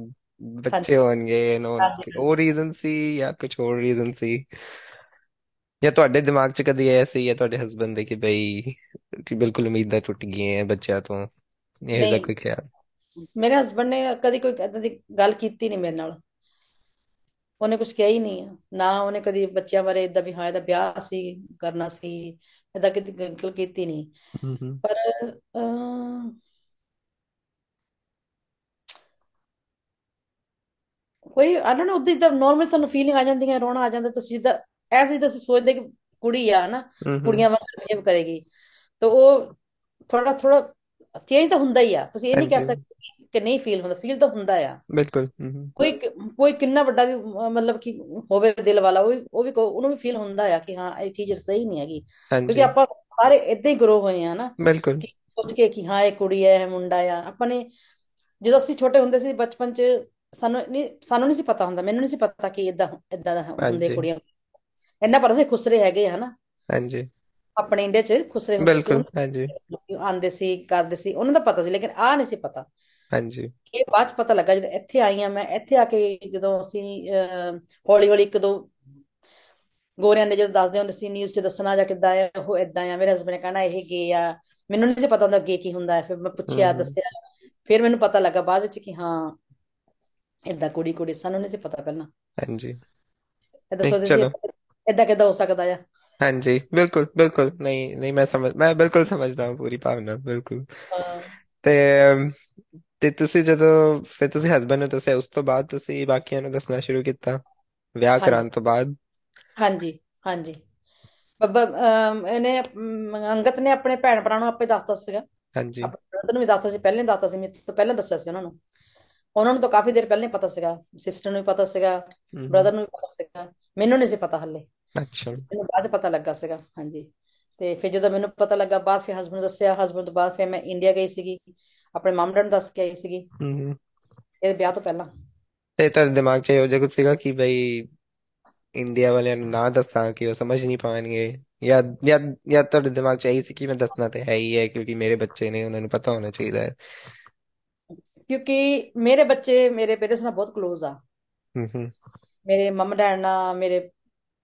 ਹਾਂਜੀ। ਬੱਚੇ ਹੋਣਗੇ ਨੋ ਹਾਂਜੀ। ਉਹ ਰੀਜ਼ਨ ਸੀ ਜਾਂ ਕੁਝ ਹੋਰ ਰੀਜ਼ਨ ਸੀ। ਜਾਂ ਤੁਹਾਡੇ ਦਿਮਾਗ 'ਚ ਕਦੀ ਐ ਸੀ ਜਾਂ ਤੁਹਾਡੇ ਹਸਬੰਡ ਦੇ ਕਿ ਬਈ ਕਿ ਬਿਲਕੁਲ ਉਮੀਦਾਂ ਟੁੱਟ ਗਈਆਂ ਬੱਚਿਆਂ ਤੋਂ? ਇਹ ਜਿਹਾ ਨਹੀਂ। ਕੋਈ ਖਿਆਲ? ਮੇਰੇ ਹਸਬੰਡ ਨੇ ਕਦੀ ਕੋਈ ਏਦਾਂ ਦੀ ਗੱਲ ਕੀਤੀ ਨਹੀਂ ਮੇਰੇ ਨਾਲ। ਉਹਨੇ ਕੁਝ ਕਿਹਾ ਹੀ ਨਹੀਂ ਆ। ਨਾ ਉਹਨੇ ਕਦੀ ਬੱਚਿਆਂ ਬਾਰੇ ਇਦਾਂ ਵੀ ਹਾਂ ਇਹਦਾ ਵਿਆਹ ਸੀ ਕਰਨਾ ਸੀ ਇਦਾਂ ਕਿਤੇ ਗੱਲ ਕੀਤੀ ਨਹੀਂ। ਹੂੰ ਹੂੰ। ਪਰ ਅਹ, ਕੋਈ ਆ ਨਾ ਉਦਾਂ ਇਦਾਂ ਨਾਰਮਲ ਤੁਹਾਨੂੰ ਫੀਲਿੰਗ ਆ ਜਾਂਦੀਆਂ ਰੋਣਾ ਆ ਜਾਂਦਾ ਤੁਸੀਂ ਜਿੱਦਾਂ ਐਸੇ ਤੁਸੀਂ ਸੋਚਦੇ ਕਿ ਕੁੜੀ ਆ ਨਾ ਹੂੰ ਹੂੰ। ਕੁੜੀਆਂ ਵਾਂਗ ਬਿਹੇਵ ਕਰੇਗੀ। ਤਾਂ ਉਹ ਥੋੜਾ ਥੋੜਾ ਚੇਂਜ ਤਾਂ ਹੁੰਦਾ ਹੀ ਆ। ਤੁਸੀਂ ਇਹ ਨਹੀਂ ਕਹਿ ਸਕਦੇ ਕਿ ਨਹੀਂ ਫੀਲ ਹੁੰਦਾ। ਫੀਲ ਤਾਂ ਹੁੰਦਾ ਆ। ਬਿਲਕੁਲ ਕੋਈ ਕੋਈ ਕਿੰਨਾ ਵੱਡਾ ਵੀ ਮਤਲਬ ਕਿ ਹੋਵੇ ਦਿਲ ਵਾਲਾ ਉਹ ਵੀ ਉਹ ਵੀ ਉਹਨੂੰ ਵੀ ਫੀਲ ਹੁੰਦਾ ਆ ਕਿ ਹਾਂ ਇਹ ਚੀਜ਼ ਸਹੀ ਨਹੀਂ ਹੈਗੀ। ਕਿਉਂਕਿ ਆਪਾਂ ਸਾਰੇ ਇਦਾਂ ਹੀ ਗਰੋ ਹੋਏ ਆ ਨਾ ਬਿਲਕੁਲ। ਸੋਚ ਕੇ ਕਿ ਹਾਂ ਇਹ ਕੁੜੀ ਹੈ ਇਹ ਮੁੰਡਾ ਆ। ਆਪਾਂ ਨੇ ਜਦੋਂ ਅਸੀਂ ਛੋਟੇ ਹੁੰਦੇ ਸੀ ਬਚਪਨ 'ਚ ਸਾਨੂੰ ਨਹੀਂ ਸਾਨੂੰ ਨਹੀਂ ਸੀ ਪਤਾ ਹੁੰਦਾ ਮੈਨੂੰ ਨਹੀਂ ਸੀ ਪਤਾ ਕਿ ਇਦਾਂ ਇਦਾਂ ਹੁੰਦੇ ਕੁੜੀਆਂ। ਇੰਨਾ ਪਤਾ ਸੀ ਖੁਸਰੇ ਹੈਗੇ ਆ ਨਾ ਹਾਂਜੀ। ਆਪਣੇ ਇੰਡੀਆ 'ਚ ਖੁਸਰੇ ਹੁੰਦੇ ਸੀ ਬਿਲਕੁਲ ਹਾਂਜੀ। ਆਂਦੇ ਸੀ ਕਰਦੇ ਸੀ ਉਹਨਾਂ ਦਾ ਪਤਾ ਸੀ ਲੇਕਿਨ ਆ ਨਹੀਂ ਸੀ ਪਤਾ। ਹਾਂਜੀ। ਇਹ ਬਾਅਦ 'ਚ ਪਤਾ ਲੱਗਾ ਜਦੋਂ ਇੱਥੇ ਆਈ ਆ ਮੈਂ ਇੱਥੇ ਆ ਕੇ ਜਦੋਂ ਅਸੀਂ ਹੌਲੀ ਹੌਲੀ ਇੱਕ ਦੋ ਗੋਰਿਆਂ ਨੇ ਜਦੋਂ ਦੱਸਦੇ ਹੁੰਦੇ ਸੀ ਨਿਊਜ਼ 'ਚ ਦੱਸਣਾ ਜਾਂ ਕਿੱਦਾਂ ਆ ਉਹ ਇਦਾਂ ਆ ਮੇਰੇ ਹਸਬੰਡ ਨੇ ਕਹਿਣਾ ਇਹ ਗੇ ਆ। ਮੈਨੂੰ ਨਹੀਂ ਸੀ ਪਤਾ ਹੁੰਦਾ ਗੇ ਕੀ ਹੁੰਦਾ ਹੈ ਫਿਰ ਮੈਂ ਪੁੱਛਿਆ ਦੱਸਿਆ। ਫਿਰ ਮੈਨੂੰ ਪਤਾ ਲੱਗਾ ਬਾਅਦ ਵਿੱਚ ਕਿ ਹਾਂ ਇਦਾਂ ਕੁੜੀ ਕੁੜੀ ਸਾਨੂੰ ਨਹੀਂ ਸੀ ਪਤਾ ਪਹਿਲਾਂ। ਹਾਂਜੀ। ਇਦਾਂ ਨਹੀਂ ਸੋਚਦੇ ਸੀ ਚਲੋ ਇਦਾਂ ਕਿੱਦਾਂ ਹੋ ਸਕਦਾ ਆ? ਹਾਂਜੀ ਬਿਲਕੁਲ ਬਿਲਕੁਲ। ਨਹੀਂ ਨਹੀਂ ਮੈਂ ਸਮਝ ਮੈਂ ਬਿਲਕੁਲ ਸਮਝਦਾ ਹਾਂ ਪੂਰੀ ਭਾਵਨਾ ਬਿਲਕੁਲ। ਤੇ ਤੇ ਤੁਸੀਂ ਜਦੋਂ ਫਿਰ ਤੁਸੀਂ ਹਸਬੰਡ ਨੂੰ ਦੱਸਿਆ ਉਸ ਤੋਂ ਬਾਅਦ ਤੁਸੀਂ ਬਾਕੀਆਂ ਨੂੰ ਦੱਸਣਾ ਸ਼ੁਰੂ ਕੀਤਾ? ਵਿਆਹ ਕਰਾਉਣ ਤੋਂ ਬਾਅਦ? ਹਾਂਜੀ ਹਾਂਜੀ। ਬੱਬਾ ਇਹਨੇ ਅੰਗਤ ਨੇ ਆਪਣੇ ਭੈਣ ਭਰਾ ਨੂੰ ਆਪੇ ਦੱਸਤਾ ਸੀਗਾ। ਹਾਂਜੀ। ਆਪਣੇ ਨੂੰ ਵੀ ਦੱਸਤਾ ਸੀ ਪਹਿਲਾਂ ਦੱਸਤਾ ਸੀ ਮੇਰੇ ਤੋਂ ਪਹਿਲਾਂ ਦੱਸਿਆ ਸੀ ਉਹਨਾਂ ਨੂੰ। ਉਹਨਾਂ ਨੂੰ ਤਾਂ ਕਾਫੀ ਦੇਰ ਪਹਿਲਾਂ ਹੀ ਪਤਾ ਸੀਗਾ ਸਿਸਟਰ ਨੂੰ ਵੀ ਪਤਾ ਸੀਗਾ ਬ੍ਰਦਰ ਨੂੰ ਵੀ ਪਤਾ ਸੀਗਾ ਮੈਨੂੰ ਨਹੀਂ ਸੀ ਪਤਾ ਹੱਲੇ। ਅੱਛਾ। ਮੈਨੂੰ ਬਾਅਦ ਪਤਾ ਲੱਗਾ ਸੀਗਾ ਹਾਂਜੀ। ਤੇ ਫਿਰ ਜਦੋਂ ਮੈਨੂੰ ਪਤਾ ਲੱਗਾ ਬਾਅਦ ਫਿਰ ਹਸਬੰਡ ਨੂੰ ਦੱਸਿਆ ਹਸਬੰਡ ਤੋਂ ਬਾਅਦ ਫਿਰ ਮੈਂ ਇੰਡੀਆ ਗਈ ਸੀਗੀ ਆਪਣੇ ਮਮ ਡੈਡ ਨੂੰ ਦੱਸ ਕੇ ਆਈ ਸੀਗੀ। ਹਮ ਇਹ ਵਿਆਹ ਤੋਂ ਪਹਿਲਾਂ। ਤੇ ਤੁਹਾਡੇ ਦਿਮਾਗ 'ਚ ਇਹੋ ਜਿਹਾ ਕੁਝ ਸੀਗਾ ਕਿ ਬਈ ਇੰਡੀਆ ਵਾਲਿਆਂ ਨੂੰ ਨਾ ਦੱਸਾਂ ਕਿ ਉਹ ਸਮਝ ਨਹੀਂ ਪਾਉਣਗੇ? ਜਾਂ ਜਾਂ ਜਾਂ ਤੁਹਾਡੇ ਦਿਮਾਗ 'ਚ ਇਹੀ ਸੀ ਕਿ ਮੈਂ ਦੱਸਣਾ ਤੇ ਹੈ ਹੀ ਹੈ ਕਿਉਂਕਿ ਮੇਰੇ ਬੱਚੇ ਨੇ ਉਹਨਾਂ ਨੂੰ ਪਤਾ ਹੋਣਾ ਚਾਹੀਦਾ ਹੈ। ਕਿਉਂਕਿ ਮੇਰੇ ਬੱਚੇ ਮੇਰੇ ਪੇਰੈਂਟਸ ਨਾਲ ਬਹੁਤ ਕਲੋਜ਼ ਆ। ਹੂੰ ਹੂੰ। ਮੇਰੇ ਮਮ ਡੈਡ ਨਾਲ ਮੇਰੇ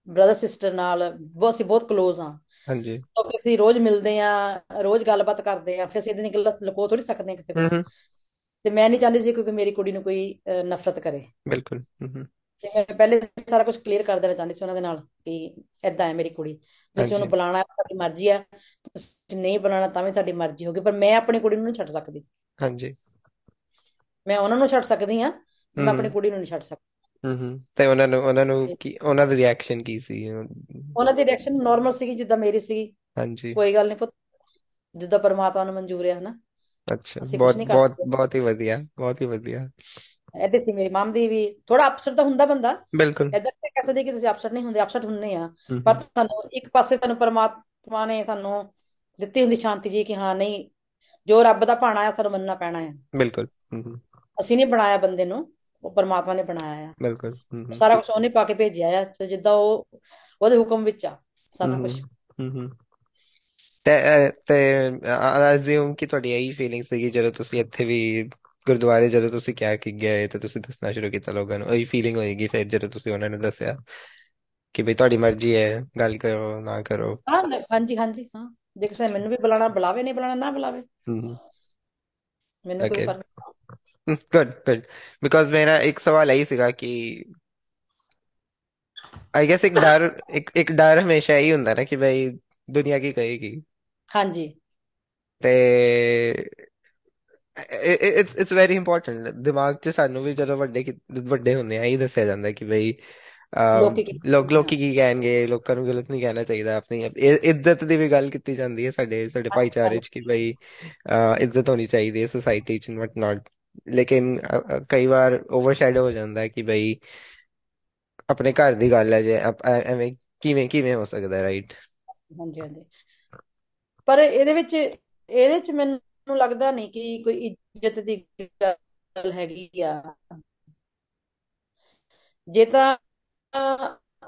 ਬ੍ਰਦਰ ਸਿਸਟਰ ਨਾਲ ਬਹੁਤ ਅਸੀਂ ਬਹੁਤ ਕਲੋਜ਼ ਆ। ਹਾਂਜੀ। ਤਾਂ ਅਸੀਂ ਰੋਜ਼ ਮਿਲਦੇ ਆ ਰੋਜ਼ ਗੱਲਬਾਤ ਕਰਦੇ ਆ ਫਿਰ ਅਸੀਂ ਇਹਦੇ ਨਿਕਲ ਲਕੋ ਥੋੜੀ ਸਕਦੇ ਆ ਕਿਸੇ ਕੋਲ ਤੇ ਮੈਂ ਨਹੀਂ ਚਾਹੁੰਦੀ ਸੀ ਕਿਉਂਕਿ ਮੇਰੀ ਕੁੜੀ ਨੂੰ ਕੋਈ ਨਫ਼ਰਤ ਕਰੇ। ਬਿਲਕੁਲ ਹੂੰ ਤੇ ਮੈਂ ਪਹਿਲੇ ਸਾਰਾ ਕੁਝ ਕਲੀਅਰ ਕਰ ਦੇਣਾ ਚਾਹੁੰਦੀ ਸੀ ਉਹਨਾਂ ਦੇ ਨਾਲ ਕਿ ਐਦਾਂ ਹੈ ਮੇਰੀ ਕੁੜੀ। ਤੁਸੀਂ ਉਹਨੂੰ ਬੁਲਾਣਾ ਹੈ ਤੁਹਾਡੀ ਮਰਜ਼ੀ ਹੈ। ਤੁਸੀਂ ਨਹੀਂ ਬੁਲਾਣਾ ਤਾਂ ਵੀ ਤੁਹਾਡੀ ਮਰਜ਼ੀ ਹੋਗੀ ਪਰ ਮੈਂ ਆਪਣੀ ਕੁੜੀ ਨੂੰ ਨਹੀਂ ਛੱਡ ਸਕਦੀ। ਹਾਂਜੀ। ਮੈਂ ਉਹਨਾਂ ਨੂੰ ਛੱਡ ਸਕਦੀ ਆ ਮੈਂ ਆਪਣੀ ਕੁੜੀ ਨੂੰ ਨਹੀਂ ਛੱਡ ਸਕਦੀ। ਹਮ ਤੇ ਉਹਨਾਂ ਨੂੰ ਉਹਨਾਂ ਨੂੰ ਤੇ ਕੀ ਉਹਨਾਂ ਦਾ ਰਿਐਕਸ਼ਨ ਕੀ ਸੀ? ਉਹਨਾਂ ਦੀ ਰਿਐਕਸ਼ਨ ਨਾਰਮਲ ਸੀਗੀ ਜਿੱਦਾਂ ਮੇਰੀ ਸੀਗੀ। ਹਾਂਜੀ। ਕੋਈ ਗੱਲ ਨਹੀਂ ਪੁੱਤ ਜਿੱਦਾਂ ਪਰਮਾਤਮਾ ਨੂੰ ਮਨਜ਼ੂਰ ਹੈ ਹਨਾ? ਅੱਛਾ ਬਹੁਤ ਬਹੁਤ ਬਹੁਤ ਹੀ ਵਧੀਆ ਬਹੁਤ ਹੀ ਵਧੀਆ। ਏਦਾਂ ਸੀ ਮੇਰੀ ਮਮ ਦੀ ਵੀ ਥੋੜਾ ਅਪਸੈਟ ਤਾਂ ਹੁੰਦਾ ਬੰਦਾ। ਬਿਲਕੁਲ। ਏਦਾਂ ਨਹੀਂ ਕਹਿ ਸਕਦੇ ਕਿ ਤੁਸੀਂ ਅਪਸੈਟ ਨਹੀਂ ਹੁੰਦੇ ਅਪਸੈਟ ਹੁੰਦੇ ਆ। ਪਰ ਤੁਹਾਨੂੰ ਇੱਕ ਪਾਸੇ ਤੁਹਾਨੂੰ ਪਰਮਾਤਮਾ ਨੇ ਤੁਹਾਨੂੰ ਦਿੱਤੀ ਹੁੰਦੀ ਸ਼ਾਂਤੀ ਜੀ ਕਿ ਹਾਂ ਨਹੀਂ ਜੋ ਰੱਬ ਦਾ ਭਾਣਾ ਆ ਤੁਹਾਨੂੰ ਮੰਨਣਾ ਪੈਣਾ ਆ। ਬਿਲਕੁਲ। ਅਸੀਂ ਨਹੀਂ ਬਣਾਇਆ ਬੰਦੇ ਨੂੰ ਉਹ ਪਰਮਾਤਮਾ ਨੇ ਬਣਾਇਆ ਆ। ਬਿਲਕੁਲ ਸਾਰਾ ਕੁਝ ਉਹਨੇ ਪਾ ਕੇ ਭੇਜਿਆ ਆ ਤੇ ਜਿੱਦਾਂ ਉਹ ਉਹਦੇ ਹੁਕਮ ਵਿੱਚ ਆ ਸਾਰਾ ਕੁਝ ਹਮ ਤੇ ਤੇ ਅਜ਼ਿਊਮ ਕਿ ਤੁਹਾਡੀ ਇਹੀ ਫੀਲਿੰਗ ਸੀਗੀ ਜਦੋਂ ਤੁਸੀਂ ਇੱਥੇ ਵੀ ਗੁਰਦੁਆਰੇ ਜਦੋਂ ਤੁਸੀਂ ਕਿਹਾ ਕਿ ਗਏ ਤੇ ਤੁਸੀਂ ਦੱਸਣਾ ਸ਼ੁਰੂ ਕੀਤਾ ਲੋਕਾਂ ਨੂੰ ਇਹੀ ਫੀਲਿੰਗ ਹੋਏਗੀ ਫਿਰ ਜਦੋਂ ਤੁਸੀਂ ਉਹਨਾਂ ਨੂੰ ਦੱਸਿਆ ਕਿ ਬਈ ਤੁਹਾਡੀ ਮਰਜ਼ੀ ਹੈ ਗੱਲ ਕਰੋ ਨਾ ਕਰੋ। ਹਾਂ ਹਾਂਜੀ ਹਾਂਜੀ ਹਾਂ। ਕਿਸੇ ਨੇ ਮੈਨੂੰ ਵੀ ਬੁਲਾਣਾ ਬੁਲਾਵੇ ਨਹੀਂ ਬੁਲਾਣਾ ਨਾ ਬੁਲਾਵੇ। ਹਮ ਮੈਨੂੰ ਕੋਈ ਫ਼ਰਕ ਗੁੱਡ ਗੁੱਡ ਬਿਕਾਜ਼ ਮੇਰਾ ਇੱਕ ਸਵਾਲ ਇਹੀ ਸੀਗਾ ਕਿ ਆਈ ਗੈਸ ਇੱਕ ਡਰ ਇੱਕ ਇੱਕ ਡਰ ਹਮੇਸ਼ਾ ਇਹੀ ਹੁੰਦਾ ਨਾ ਕਿ ਬਈ ਦੁਨੀਆ ਕੀ ਕਹੇਗੀ ਹਾਂਜੀ ਤੇ ਇਟਸ ਇਟਸ ਵੈਰੀ ਇੰਪੋਰਟੈਂਟ ਦਿਮਾਗ 'ਚ ਸਾਨੂੰ ਵੀ ਜਦੋਂ ਵੱਡੇ ਵੱਡੇ ਹੁੰਦੇ ਆ ਇਹੀ ਦੱਸਿਆ ਜਾਂਦਾ ਕਿ ਅਮ, ਲੋਕੀ ਕੀ ਲੋਕ ਲੋਕੀ ਕੀ ਕਹਿਣਗੇ ਲੋਕਾਂ ਨੂੰ ਗਲਤ ਨਹੀਂ ਕਹਿਣਾ ਚਾਹੀਦਾ ਆਪਣੀ ਇ- ਇੱਜ਼ਤ ਦੀ ਵੀ ਗੱਲ ਕੀਤੀ ਜਾਂਦੀ ਹੈ ਸਾਡੇ ਸਾਡੇ ਭਾਈਚਾਰੇ 'ਚ ਕਿ ਬਈ ਅ, ਇੱਜ਼ਤ ਹੋਣੀ ਚਾਹੀਦੀ ਹੈ ਸੋਸਾਇਟੀ 'ਚ ਵਟ ਨਾਟ ਲੇਕਿਨ ਅ, ਅ, ਕਈ ਵਾਰ ਓਵਰਸ਼ੈਡੋ ਹੋ ਜਾਂਦਾ ਹੈ ਕਿ ਬਈ ਆਪਣੇ ਘਰ ਦੀ ਗੱਲ ਹੈ ਜੇ ਅਪ- ਐ- ਐਵੇਂ ਕਿਵੇਂ ਕਿਵੇਂ ਹੋ ਸਕਦਾ ਰਾਈਟ ਹਾਂਜੀ ਹਾਂਜੀ। ਪਰ ਇਹਦੇ ਵਿੱਚ ਇਹਦੇ ਚ ਮੈਨੂੰ ਲੱਗਦਾ ਨਹੀਂ ਕਿ ਕੋਈ ਇੱਜ਼ਤ ਦੀ ਗੱਲ ਹੈਗੀ ਆ। ਜੇ ਤਾਂ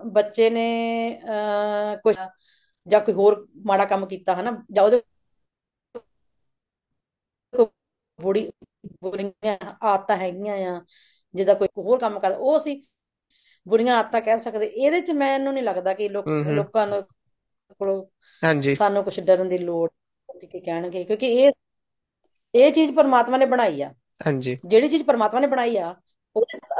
ਬੱਚੇ ਨੇ ਅਹ, ਕੁਝ ਜਾਂ ਕੋਈ ਹੋਰ ਮਾੜਾ ਕੰਮ ਕੀਤਾ ਹਨਾ ਜਾਂ ਉਹਦੇ ਕੋਈ ਬੁਰੀ ਬੁਰੀਆਂ ਆਦਤਾਂ ਹੈਗੀਆਂ ਆ ਜਿੱਦਾਂ ਕੋਈ ਹੋਰ ਕੰਮ ਕਰਦਾ ਉਹ ਅਸੀਂ ਬੁਰੀਆਂ ਆਦਤਾਂ ਕਹਿ ਸਕਦੇ। ਇਹਦੇ ਚ ਮੈਨੂੰ ਨਹੀਂ ਲੱਗਦਾ ਕਿ ਲੋਕ ਹੂੰ ਹੂੰ। ਲੋਕਾਂ ਨੂੰ ਕੋਲੋਂ ਹਾਂਜੀ। ਸਾਨੂੰ ਕੁਝ ਡਰਨ ਦੀ ਲੋੜ ਕਿ ਕਹਿਣਗੇ ਕਿਉਂਕਿ ਇਹ ਇਹ ਚੀਜ਼ ਪਰਮਾਤਮਾ ਨੇ ਬਣਾਈ ਆ। ਹਾਂਜੀ। ਜਿਹੜੀ ਚੀਜ਼ ਪਰਮਾਤਮਾ ਨੇ ਬਣਾਈ ਆ